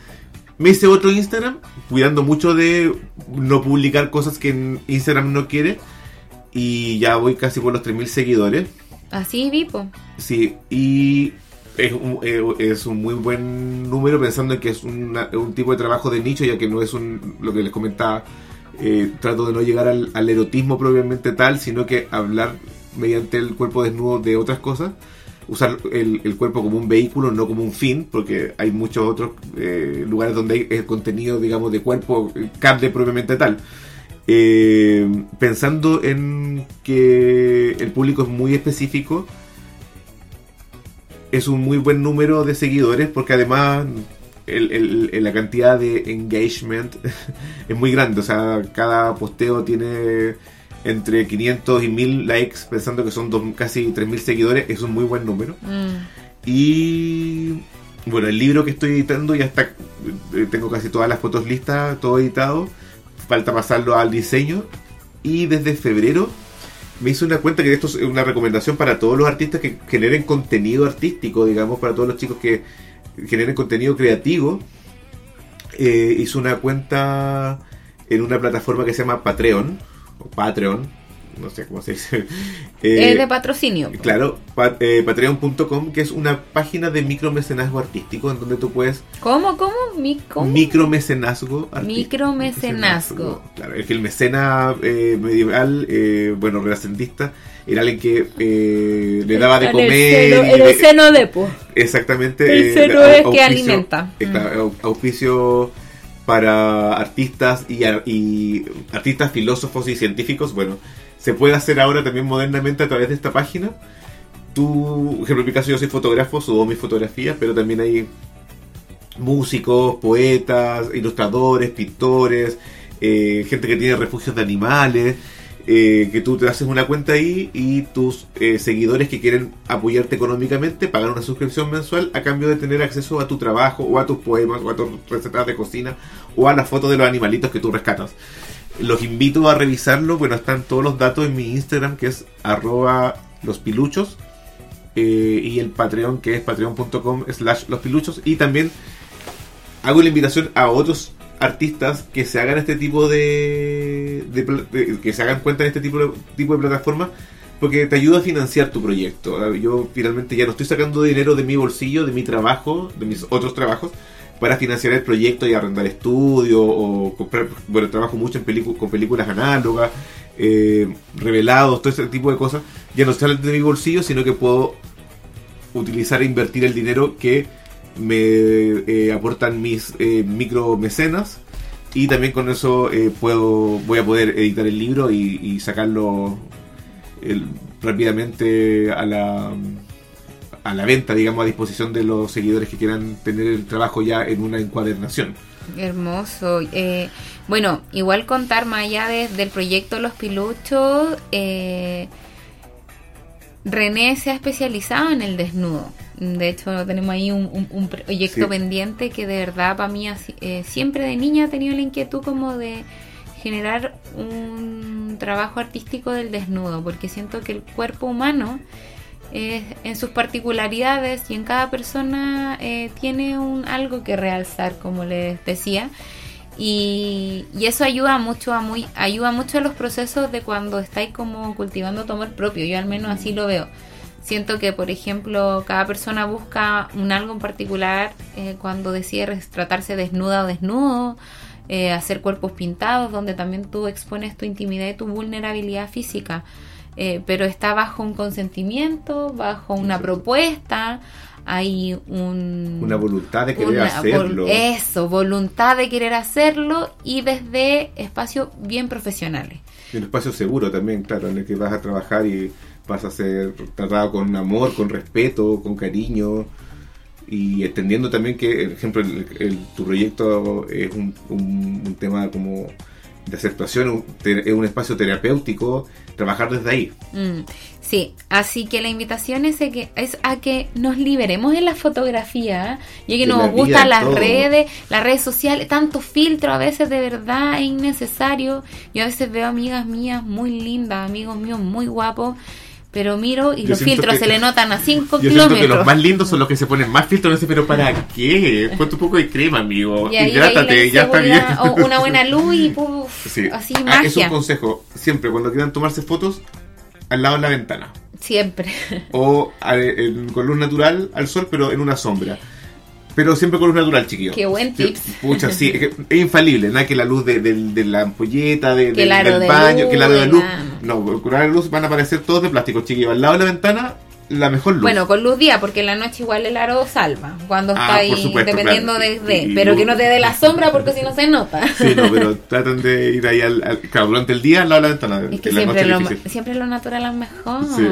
Me hice otro Instagram, cuidando mucho de no publicar cosas que Instagram no quiere. Y ya voy casi por los 3.000 seguidores. Así vi, po. Sí, y es un, eh, es un muy buen número pensando en que es una- un tipo de trabajo de nicho, ya que no es un, lo que les comentaba, eh, trato de no llegar al, al erotismo propiamente tal, sino que hablar mediante el cuerpo desnudo de otras cosas, usar el, el cuerpo como un vehículo, no como un fin, porque hay muchos otros eh, lugares donde hay eh, contenido, digamos, de cuerpo, eh, carne propiamente tal. Eh, pensando en que el público es muy específico, es un muy buen número de seguidores porque además el- el- el- la cantidad de engagement es muy grande. O sea, cada posteo tiene entre 500 y 1000 likes, pensando que son dos- casi 3000 seguidores. Es un muy buen número. Mm. Y bueno, el libro que estoy editando ya está. eh, Tengo casi todas las fotos listas, todo editado. Falta pasarlo al diseño. Y desde febrero me hice una cuenta que esto es una recomendación para todos los artistas que generen contenido artístico, digamos, para todos los chicos que generen contenido creativo. Eh, hice una cuenta en una plataforma que se llama Patreon, o Patreon, no sé cómo se dice. Eh, es de patrocinio. Claro, eh, patreon.com, que es una página de micromecenazgo artístico en donde tú puedes ¿Cómo? ¿Cómo? ¿Cómo? Micromecenazgo. artístico. Micromecenazgo. Claro, es que el mecena eh, medieval, eh, bueno, renacentista, era alguien que eh, le daba de comer. El seno, el seno de po. exactamente. El eh, seno au- es que alimenta. eh, claro, au- auspicio para artistas y, ar- y artistas, filósofos y científicos. Bueno, se puede hacer ahora también modernamente a través de esta página. Tú, por ejemplo, en mi caso yo soy fotógrafo, subo mis fotografías, pero también hay músicos, poetas, ilustradores, pintores, eh, gente que tiene refugios de animales, eh, que tú te haces una cuenta ahí y tus eh, seguidores que quieren apoyarte económicamente pagan una suscripción mensual a cambio de tener acceso a tu trabajo o a tus poemas o a tus recetas de cocina o a las fotos de los animalitos que tú rescatas. Los invito a revisarlo, bueno, están todos los datos en mi Instagram que es arroba los piluchos eh, y el Patreon que es patreon.com slash los piluchos y también hago la invitación a otros artistas que se hagan este tipo de, de que se hagan cuenta de este tipo de, tipo de plataformas porque te ayuda a financiar tu proyecto. Yo finalmente ya no estoy sacando dinero de mi bolsillo, de mi trabajo, de mis otros trabajos para financiar el proyecto y arrendar estudio o comprar, bueno, trabajo mucho en películas con películas análogas, eh, revelados, todo ese tipo de cosas. Ya no salen de mi bolsillo, sino que puedo utilizar e invertir el dinero que me eh, aportan mis eh, micro mecenas y también con eso eh, puedo voy a poder editar el libro y, y sacarlo rápidamente a la a la venta digamos a disposición de los seguidores que quieran tener el trabajo ya en una encuadernación Hermoso. Eh, bueno, igual contar más allá de- del proyecto Los Piluchos, eh, René se ha especializado en el desnudo. De hecho, tenemos ahí un, un- un proyecto Sí. pendiente que de verdad para mí eh, siempre de niña he tenido la inquietud como de generar un trabajo artístico del desnudo, porque siento que el cuerpo humano eh, en sus particularidades y en cada persona eh, tiene un algo que realzar, como les decía. Y, y eso ayuda mucho a muy ayuda mucho a los procesos de cuando estáis como cultivando tu propio. Yo al menos así lo veo. Siento que, por ejemplo, cada persona busca un algo en particular eh, cuando decide tratarse desnuda o desnudo, eh, hacer cuerpos pintados, donde también tú expones tu intimidad y tu vulnerabilidad física. Eh, pero está bajo un consentimiento, bajo una Exacto. propuesta, hay un... una voluntad de querer una hacerlo vol- eso, voluntad de querer hacerlo y desde espacios bien profesionales. y un espacio seguro también claro en el que vas a trabajar y vas a ser tratado con amor con respeto con cariño y entendiendo también que, por ejemplo, el, el- tu proyecto es un, un- un tema como de aceptación, es un espacio terapéutico, trabajar desde ahí. Mm, sí, así que la invitación es, a que, es a que nos liberemos en la fotografía, ya que De nos gustan las todo. redes, las redes sociales, tanto filtro a veces de verdad es innecesario. Yo a veces veo amigas mías muy lindas, amigos míos muy guapos, pero miro y Yo los filtros que- se le notan a 5 Yo siento que los kilómetros. más lindos son los que se ponen más filtros, no sé, pero ¿para qué? Ponte un poco de crema, amigo. Y ahí, ahí Hidrátate, la ya está bien. o una buena luz y Sí. así Ah, es un magia. consejo, siempre cuando quieran tomarse fotos, al lado de la ventana. Siempre. O a- en- con luz natural al sol, pero en una sombra. Pero siempre con luz natural, chiquillo. Qué buen Sí, tips. Pucha, sí, es, que es infalible, nada que la luz de, la ampolleta, de, del- de baño, luz, que el aro de luz. No, con de luz van a aparecer todos de plástico, chiquillo. Al lado de la ventana, la mejor luz. Bueno, con luz día, porque en la noche igual el aro salva. Cuando Ah, está ahí, supuesto, dependiendo claro. de, de- Y- y Pero que no te dé la sombra porque si no se nota. Sí, no, pero tratan de ir ahí al, al- Claro, durante el día al lado de la ventana. Es que la siempre noche lo, siempre lo natural es mejor. Sí.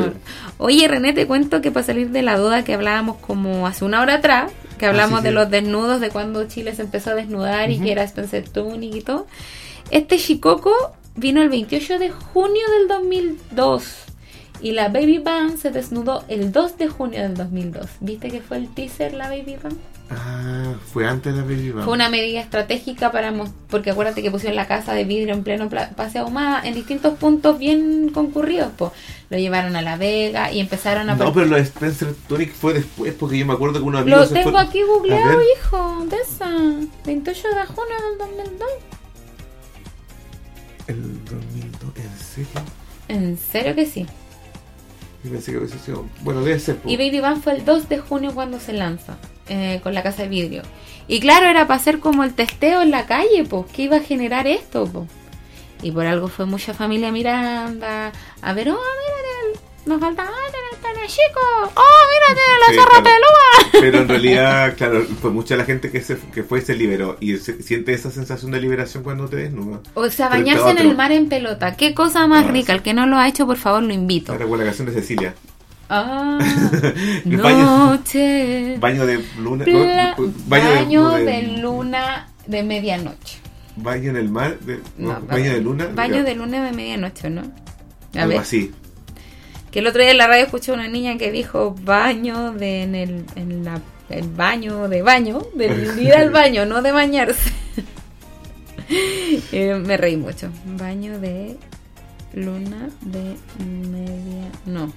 Oye, René, te cuento que para salir de la duda que hablábamos como hace una hora atrás, que hablamos Ah, sí, de sí. los desnudos, de cuando Chile se empezó a desnudar y que era Spencer Tunic y todo. Este Shikoku vino el 28 de junio del 2002 Y la Baby Bang se desnudó el 2 de junio del 2002. ¿Viste que fue el teaser la Baby Bang? Ah, fue antes de la Baby Bang. Fue una medida estratégica para porque acuérdate que pusieron la casa de vidrio en pleno paseo ahumada en distintos puntos bien concurridos, pues. Lo llevaron a La Vega y empezaron a No, pero lo de Spencer Tunic fue después, porque yo me acuerdo que unos amigos Lo se tengo aquí googleado, hijo, de esa. 28 de junio del 2002. El 2002, ¿en serio? En serio que sí. Sido... Bueno, debe ser. Y Baby Bang fue el 2 de junio cuando se lanza eh, con la casa de vidrio. Y claro, era para hacer como el testeo en la calle, pues, que iba a generar esto, pues. Y por algo fue mucha familia Miranda a ver, oh, mira, nos falta Chico, oh, mira, tiene la Sí, zorra claro. pelúa. Pero en realidad, claro, fue mucha la gente que, se, que fue y se liberó. Y se- siente esa sensación de liberación cuando te desnudas. O sea, bañarse en el mar en pelota. Qué cosa más Ah, rica. El que no lo ha hecho, por favor, lo invito. La canción de Cecilia. Ah, baño- noche. Baño de luna. Pla- no, baño, de, de luna de medianoche. Baño en el mar. de- no, No, baño de luna. Baño de luna de medianoche, ¿no? A Algo ver. así. Que el otro día en la radio escuché una niña que dijo baño de en el, en la, el baño de baño, de ir al baño, no de bañarse. Eh, me reí mucho. Baño de luna de media. No.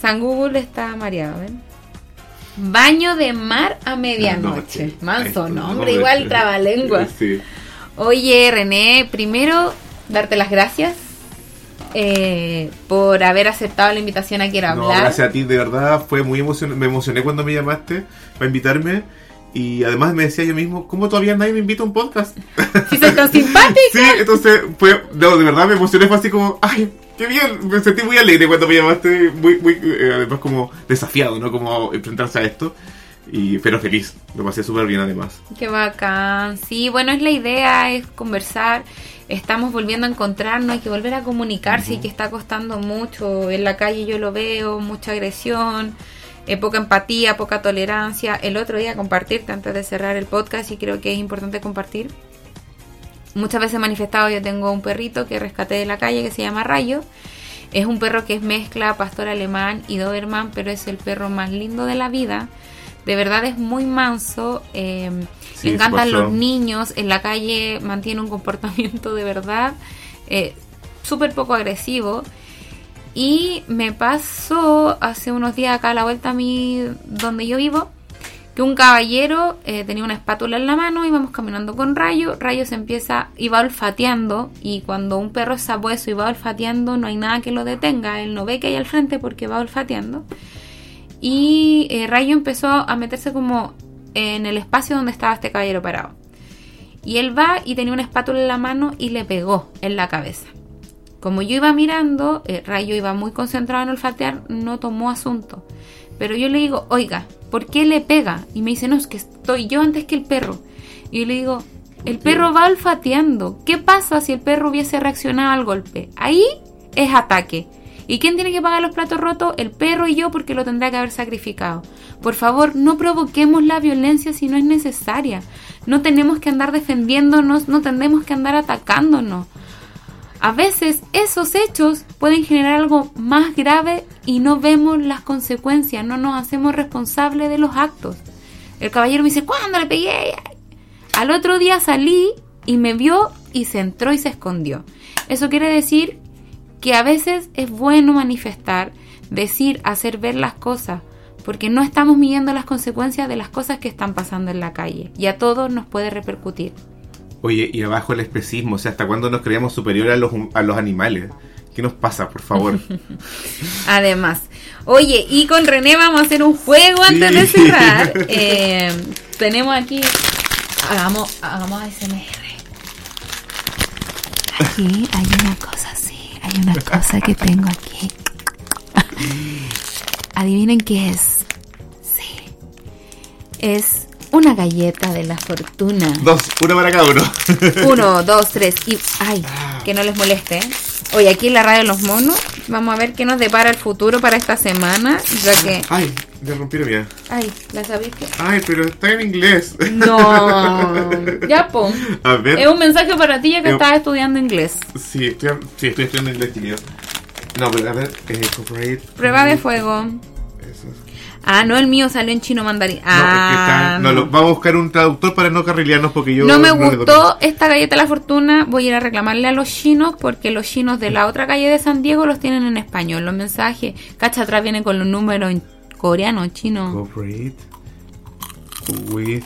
San Google está mareado, ¿ven? Baño de mar a medianoche. Noche. Manso nombre, no, igual trabalengua. Sí. Oye, René, primero darte las gracias eh, por haber aceptado la invitación a Quiero No, Hablar. gracias a ti, de verdad, fue muy emocionante. Me emocioné cuando me llamaste para invitarme. Y además me decía yo mismo, ¿cómo todavía nadie me invita a un podcast? Si soy tan simpática. Sí, entonces fue, no, de verdad me emocioné, fue así como, ay, qué bien, me sentí muy alegre cuando me llamaste, muy, muy, eh, además como desafiado, ¿no? Como enfrentarse a esto, y, pero feliz, lo pasé súper bien además. Qué bacán. Sí, bueno, es la idea, es conversar. Estamos volviendo a encontrarnos, hay que volver a comunicarse y que está costando mucho. En la calle yo lo veo, mucha agresión, eh, poca empatía, poca tolerancia. El otro día compartirte antes de cerrar el podcast y creo que es importante compartir. Muchas veces he manifestado, yo tengo un perrito que rescaté de la calle que se llama Rayo. Es un perro que es mezcla pastor alemán y doberman, pero es el perro más lindo de la vida. De verdad es muy manso. eh, Sí, le encantan los niños. En la calle mantiene un comportamiento de verdad eh, súper poco agresivo. Y me pasó hace unos días acá a la vuelta a mí, donde yo vivo, que un caballero eh, tenía una espátula en la mano, íbamos caminando con Rayo, Rayo se empieza, iba olfateando, y cuando un perro es sabueso y va olfateando, no hay nada que lo detenga, él no ve que hay al frente porque va olfateando. Y eh, Rayo empezó a meterse como en el espacio donde estaba este caballero parado. Y él va y tenía una espátula en la mano y le pegó en la cabeza. Como yo iba mirando, eh, Rayo iba muy concentrado en olfatear, no tomó asunto. Pero yo le digo, oiga, ¿por qué le pega? Y me dice, no, es que estoy yo antes que el perro. Y yo le digo, el perro va olfateando. ¿Qué pasa si el perro hubiese reaccionado al golpe? Ahí es ataque. ¿Y quién tiene que pagar los platos rotos? El perro y yo porque lo tendrá que haber sacrificado. Por favor, no provoquemos la violencia si no es necesaria. No tenemos que andar defendiéndonos, no tenemos que andar atacándonos. A veces esos hechos pueden generar algo más grave y no vemos las consecuencias, no nos hacemos responsables de los actos. El caballero me dice, ¿cuándo le pegué? Al otro día salí y me vio y se entró y se escondió. Eso quiere decir que a veces es bueno manifestar, decir, hacer ver las cosas, porque no estamos midiendo las consecuencias de las cosas que están pasando en la calle y a todos nos puede repercutir. Oye, y abajo el especismo, o sea, ¿hasta cuándo nos creíamos superiores a los, a los animales? ¿Qué nos pasa, por favor? Además, oye, y con René vamos a hacer un juego Sí. antes de cerrar. Eh, tenemos aquí, hagamos, hagamos ASMR. Aquí hay una cosa hay una cosa que tengo aquí. Adivinen qué es. Sí, es una galleta de la fortuna. Dos, una para cada uno. Uno, dos, tres y... ¡Ay! Que no les moleste. ¿eh? Oye, aquí en la radio Los Monos, vamos a ver qué nos depara el futuro para esta semana, ya que... Ay, rompí la mía. ¡Ay! ¿La sabéis que...? Ay, pero está en inglés. No. Ya, po. A ver. Es un mensaje para ti ya que Eh, estás estudiando inglés. Sí, estoy, sí, estoy estudiando inglés, chiquillos. No, pero a ver, eh. Prueba de fuego. Ah, no, el mío salió en chino mandarín. No, es que Ah, está- no, lo- vamos a buscar un traductor para no carrilearnos porque yo no me gustó esta galleta de la fortuna. Voy a ir a reclamarle a los chinos porque los chinos de la otra calle de San Diego los tienen en español. Los mensajes, cacha atrás vienen con los números en coreano, chino. Cooperate with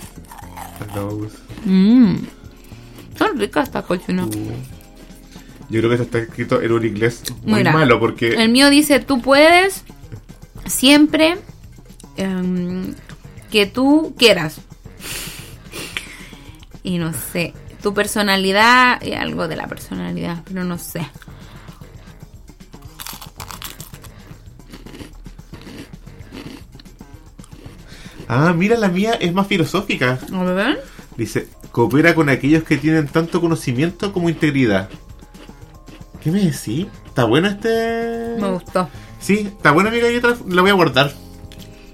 those Mm. Son ricas estas cochinas. who- Yo creo que esto está escrito en un inglés muy Mira, malo porque El mío dice, tú puedes siempre em, que tú quieras. Y no sé, tu personalidad, y algo de la personalidad, pero no sé. Ah, mira, la mía es más filosófica. A ver. Dice, coopera con aquellos que tienen tanto conocimiento como integridad. ¿Qué me decís? ¿Está bueno este...? Me gustó. Sí, está buena mi galleta, la voy a guardar.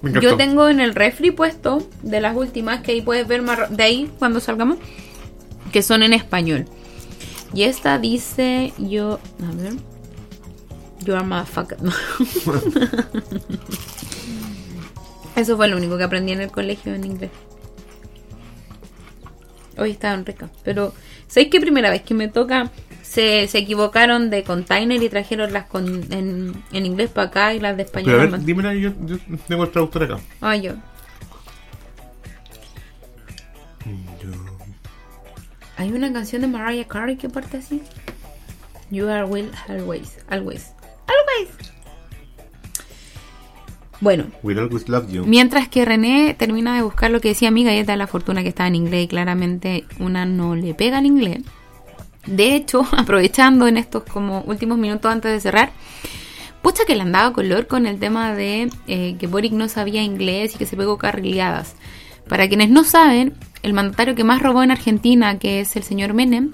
Yo tengo en el refri puesto de las últimas que ahí puedes ver más de ahí cuando salgamos que son en español. Y esta dice yo, a ver. You are motherfucker. No. Eso fue lo único que aprendí en el colegio en inglés. Hoy estaban ricas, pero ¿sabéis que primera vez que me toca se, se equivocaron de container y trajeron las con, en, en inglés para acá y las de español? Pero a más? ver, dímela, yo, yo tengo el traductor acá. Ay, yo. Hay una canción de Mariah Carey que parte así. You are will always, always, always. Bueno, We'll always love you. mientras que René termina de buscar lo que decía mi galleta de la fortuna que estaba en inglés y claramente una no le pega en inglés. De hecho, aprovechando en estos como últimos minutos antes de cerrar, pucha que le andaba color con el tema de eh, que Boric no sabía inglés y que se pegó carrileadas. Para quienes no saben, el mandatario que más robó en Argentina, que es el señor Menem,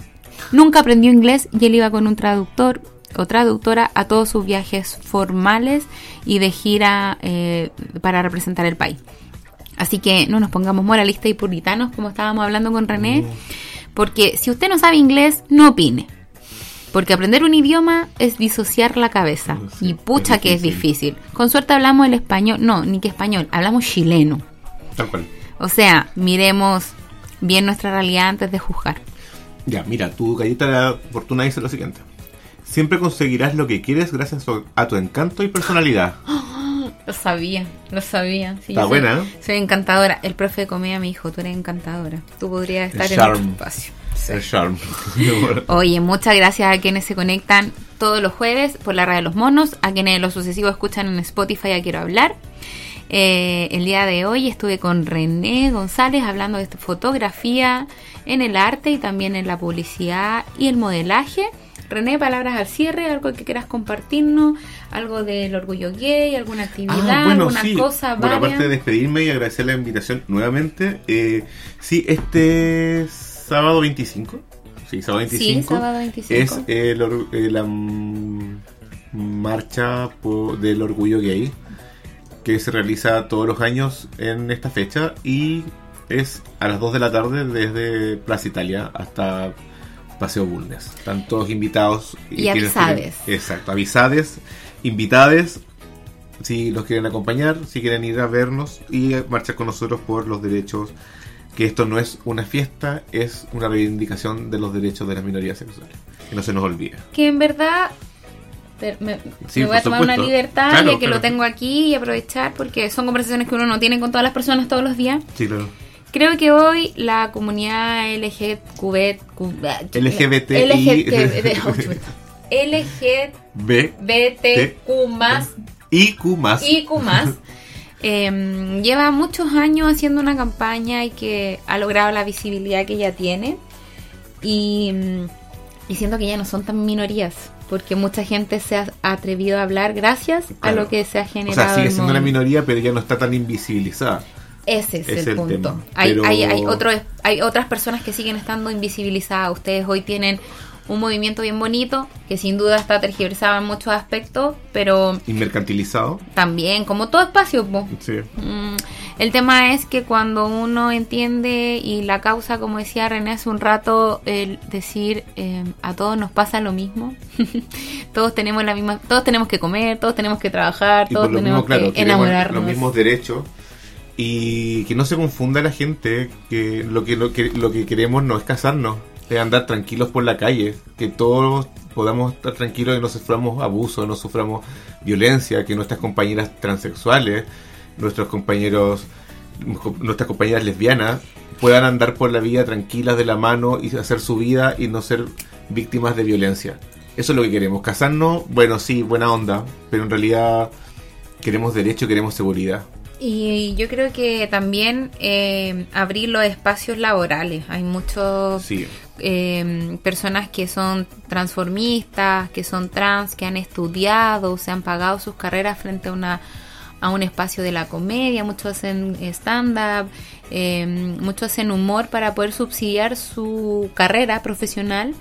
nunca aprendió inglés y él iba con un traductor o traductora a todos sus viajes formales y de gira eh, para representar el país. Así que no nos pongamos moralistas y puritanos como estábamos hablando con René, porque si usted no sabe inglés, no opine. Porque aprender un idioma es disociar la cabeza. Sí, y pucha es que es difícil. Con suerte hablamos el español, no, ni que español, hablamos chileno. Tal cual. O sea, miremos bien nuestra realidad antes de juzgar. Ya, mira, tu galleta de la fortuna dice lo siguiente. Siempre conseguirás lo que quieres gracias a tu encanto y personalidad. Lo sabía, lo sabía. Sí, Está buena, soy, soy encantadora. El profe de comedia me dijo, tú eres encantadora. Tú podrías El estar en otro espacio. El charm. Oye, muchas gracias a quienes se conectan todos los jueves por la radio de los monos, a quienes los sucesivos escuchan en Spotify a Quiero Hablar. Eh, el día de hoy estuve con René González hablando de fotografía en el arte y también en la publicidad y el modelaje. René, palabras al cierre, algo que quieras compartirnos, algo del orgullo gay, alguna actividad, Ah, bueno, alguna sí. cosa, Bueno, aparte de despedirme y agradecer la invitación nuevamente, eh, sí, este sábado 25, sí, sábado 25, Sí, sábado 25. es el or- eh, la marcha del orgullo gay que se realiza todos los años en esta fecha y es a las 2 de la tarde desde Plaza Italia hasta Paseo Bulnes. Están todos invitados. Y avisades. quieren- Exacto, avisades, invitades, si los quieren acompañar, si quieren ir a vernos y marchar con nosotros por los derechos, que esto no es una fiesta, es una reivindicación de los derechos de las minorías sexuales. Que no se nos olvide. que en verdad me, Sí, me voy a tomar una libertad Claro, ya que claro. lo tengo aquí y aprovechar porque son conversaciones que uno no tiene con todas las personas todos los días. Sí, claro. Creo que hoy la comunidad LGTB LGBTI. LGBTQ más IQ más. IQ más em, lleva muchos años haciendo una campaña y que ha logrado la visibilidad que ella tiene y, y siento que ya no son tan minorías porque mucha gente se ha atrevido a hablar gracias a lo que se ha O generado sea, sigue siendo una minoría, pero ya no está tan invisibilizada. Ese es, Es el, el punto. tema. Hay, Pero- hay, hay, otro, hay otras personas que siguen estando invisibilizadas. Ustedes hoy tienen un movimiento bien bonito que sin duda está tergiversado en muchos aspectos, pero Y mercantilizado. también, como todo espacio. Sí. Mm, El tema es que cuando uno entiende y la causa, como decía René hace un rato, el decir eh, a todos nos pasa lo mismo, todos tenemos la misma, todos tenemos que comer, todos tenemos que trabajar, todos tenemos mismo, claro, que enamorarnos. los mismos derechos y que no se confunda la gente que lo que lo que lo que queremos no es casarnos, es andar tranquilos por la calle, que todos podamos estar tranquilos y no suframos abuso, no suframos violencia, que nuestras compañeras transexuales, nuestros compañeros nuestras compañeras lesbianas puedan andar por la vida tranquilas de la mano y hacer su vida y no ser víctimas de violencia. Eso es lo que queremos. Casarnos, bueno, sí, buena onda, pero en realidad queremos derecho, queremos seguridad. Y yo creo que también eh, abrir los espacios laborales. Hay muchos Sí. Eh, personas que son transformistas, que son trans, que han estudiado, se han pagado sus carreras frente a una a un espacio de la comedia, muchos hacen stand-up, eh, muchos hacen humor para poder subsidiar su carrera profesional,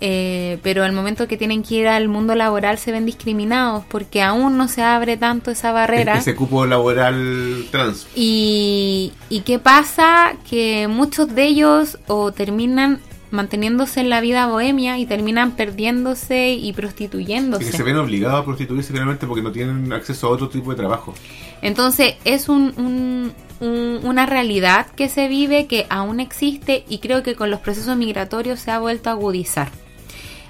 eh, pero al momento que tienen que ir al mundo laboral se ven discriminados porque aún no se abre tanto esa barrera. Ese cupo laboral trans. Y, ¿Y qué pasa? Que muchos de ellos o terminan manteniéndose en la vida bohemia y terminan perdiéndose y Y prostituyéndose. que se ven obligados a prostituirse finalmente porque no tienen acceso a otro tipo de trabajo. Entonces es un, un- un- una realidad que se vive, que aún existe y creo que con los procesos migratorios se ha vuelto a agudizar.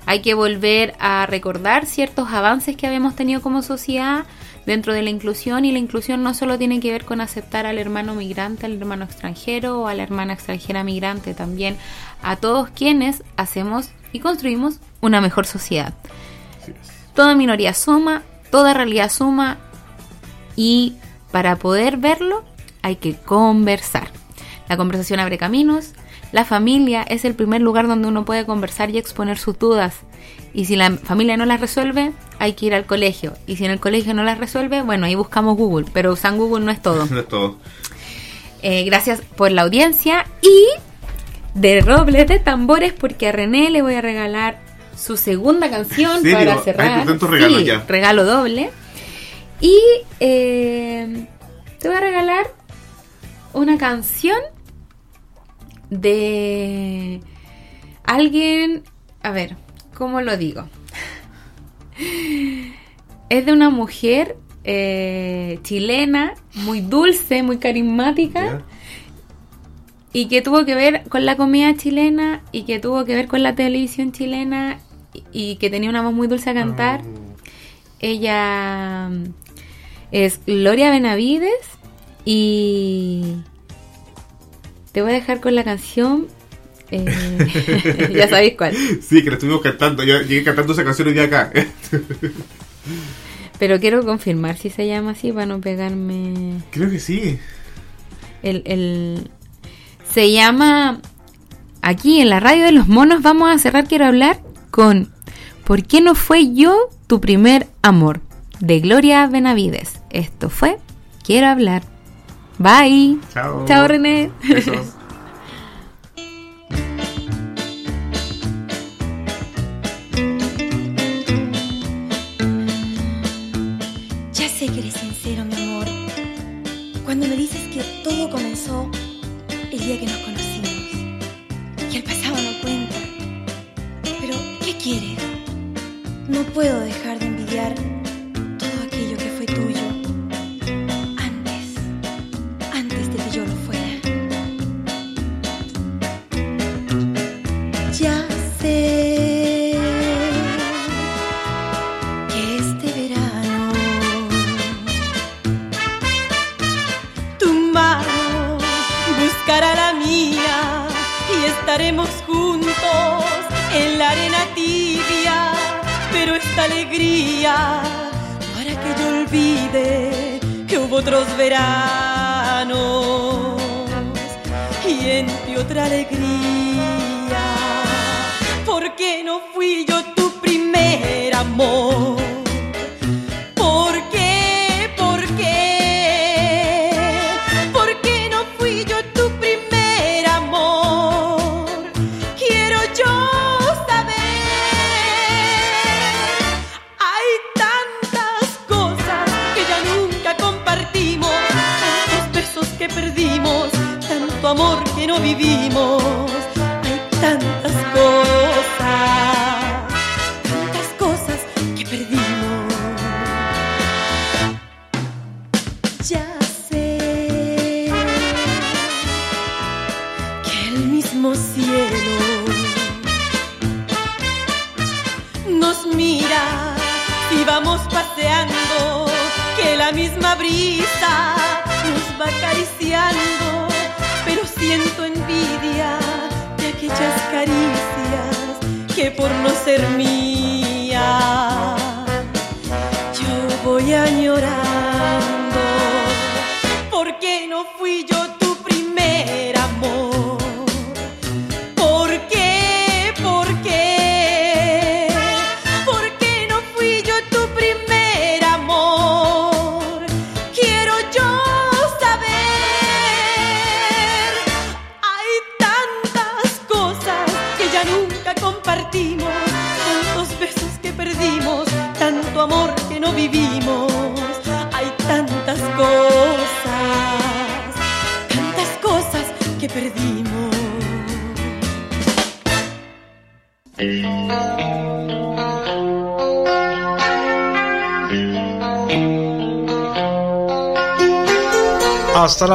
Hay que volver a recordar ciertos avances que habíamos tenido como sociedad dentro de la inclusión y la inclusión no solo tiene que ver con aceptar al hermano migrante, al hermano extranjero o a la hermana extranjera migrante, también a todos quienes hacemos y construimos una mejor sociedad. Toda minoría suma, toda realidad suma y para poder verlo hay que conversar. La conversación abre caminos, la familia es el primer lugar donde uno puede conversar y exponer sus dudas. Y si la familia no las resuelve, hay que ir al colegio. Y si en el colegio no las resuelve, bueno, ahí buscamos Google, pero usar Google no es todo. No es todo. Eh, gracias por la audiencia y de robles de tambores porque a René le voy a regalar su segunda canción para Ay, cerrar. Sí, ya. regalo doble. Y eh, te voy a regalar una canción de alguien, a ver, ¿cómo lo digo? Es de una mujer eh, chilena, muy dulce, muy carismática, y que tuvo que ver con la comida chilena, y que tuvo que ver con la televisión chilena, y, y que tenía una voz muy dulce a cantar. Ella mm, es Gloria Benavides, y te voy a dejar con la canción. Eh, ya sabéis cuál. Sí, que la estuvimos cantando. Yo llegué cantando esa canción hoy día acá. Pero quiero confirmar si se llama así para no pegarme. Creo que sí. El, el- Se llama. Aquí en la radio de los monos vamos a cerrar. Quiero hablar con. ¿Por qué no fue yo tu primer amor? De Gloria Benavides. Esto fue. Quiero hablar. Bye. Chao. Chao, René. Besos. Me dices que todo comenzó el día que nos conocimos. Y el pasado no cuenta. Pero, ¿qué quieres? No puedo dejar de envidiar todo aquello que fue tuyo. Antes. Antes de que yo lo fuera. Ya para que yo olvide que hubo otros veranos y en ti otra alegría. ¿Por qué no fui yo tu primer amor? por no ser mía, yo voy a llorar.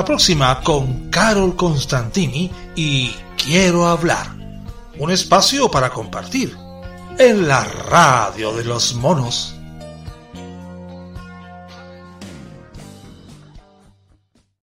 próxima con Carol Constantini y Quiero hablar, un espacio para compartir en la radio de los monos.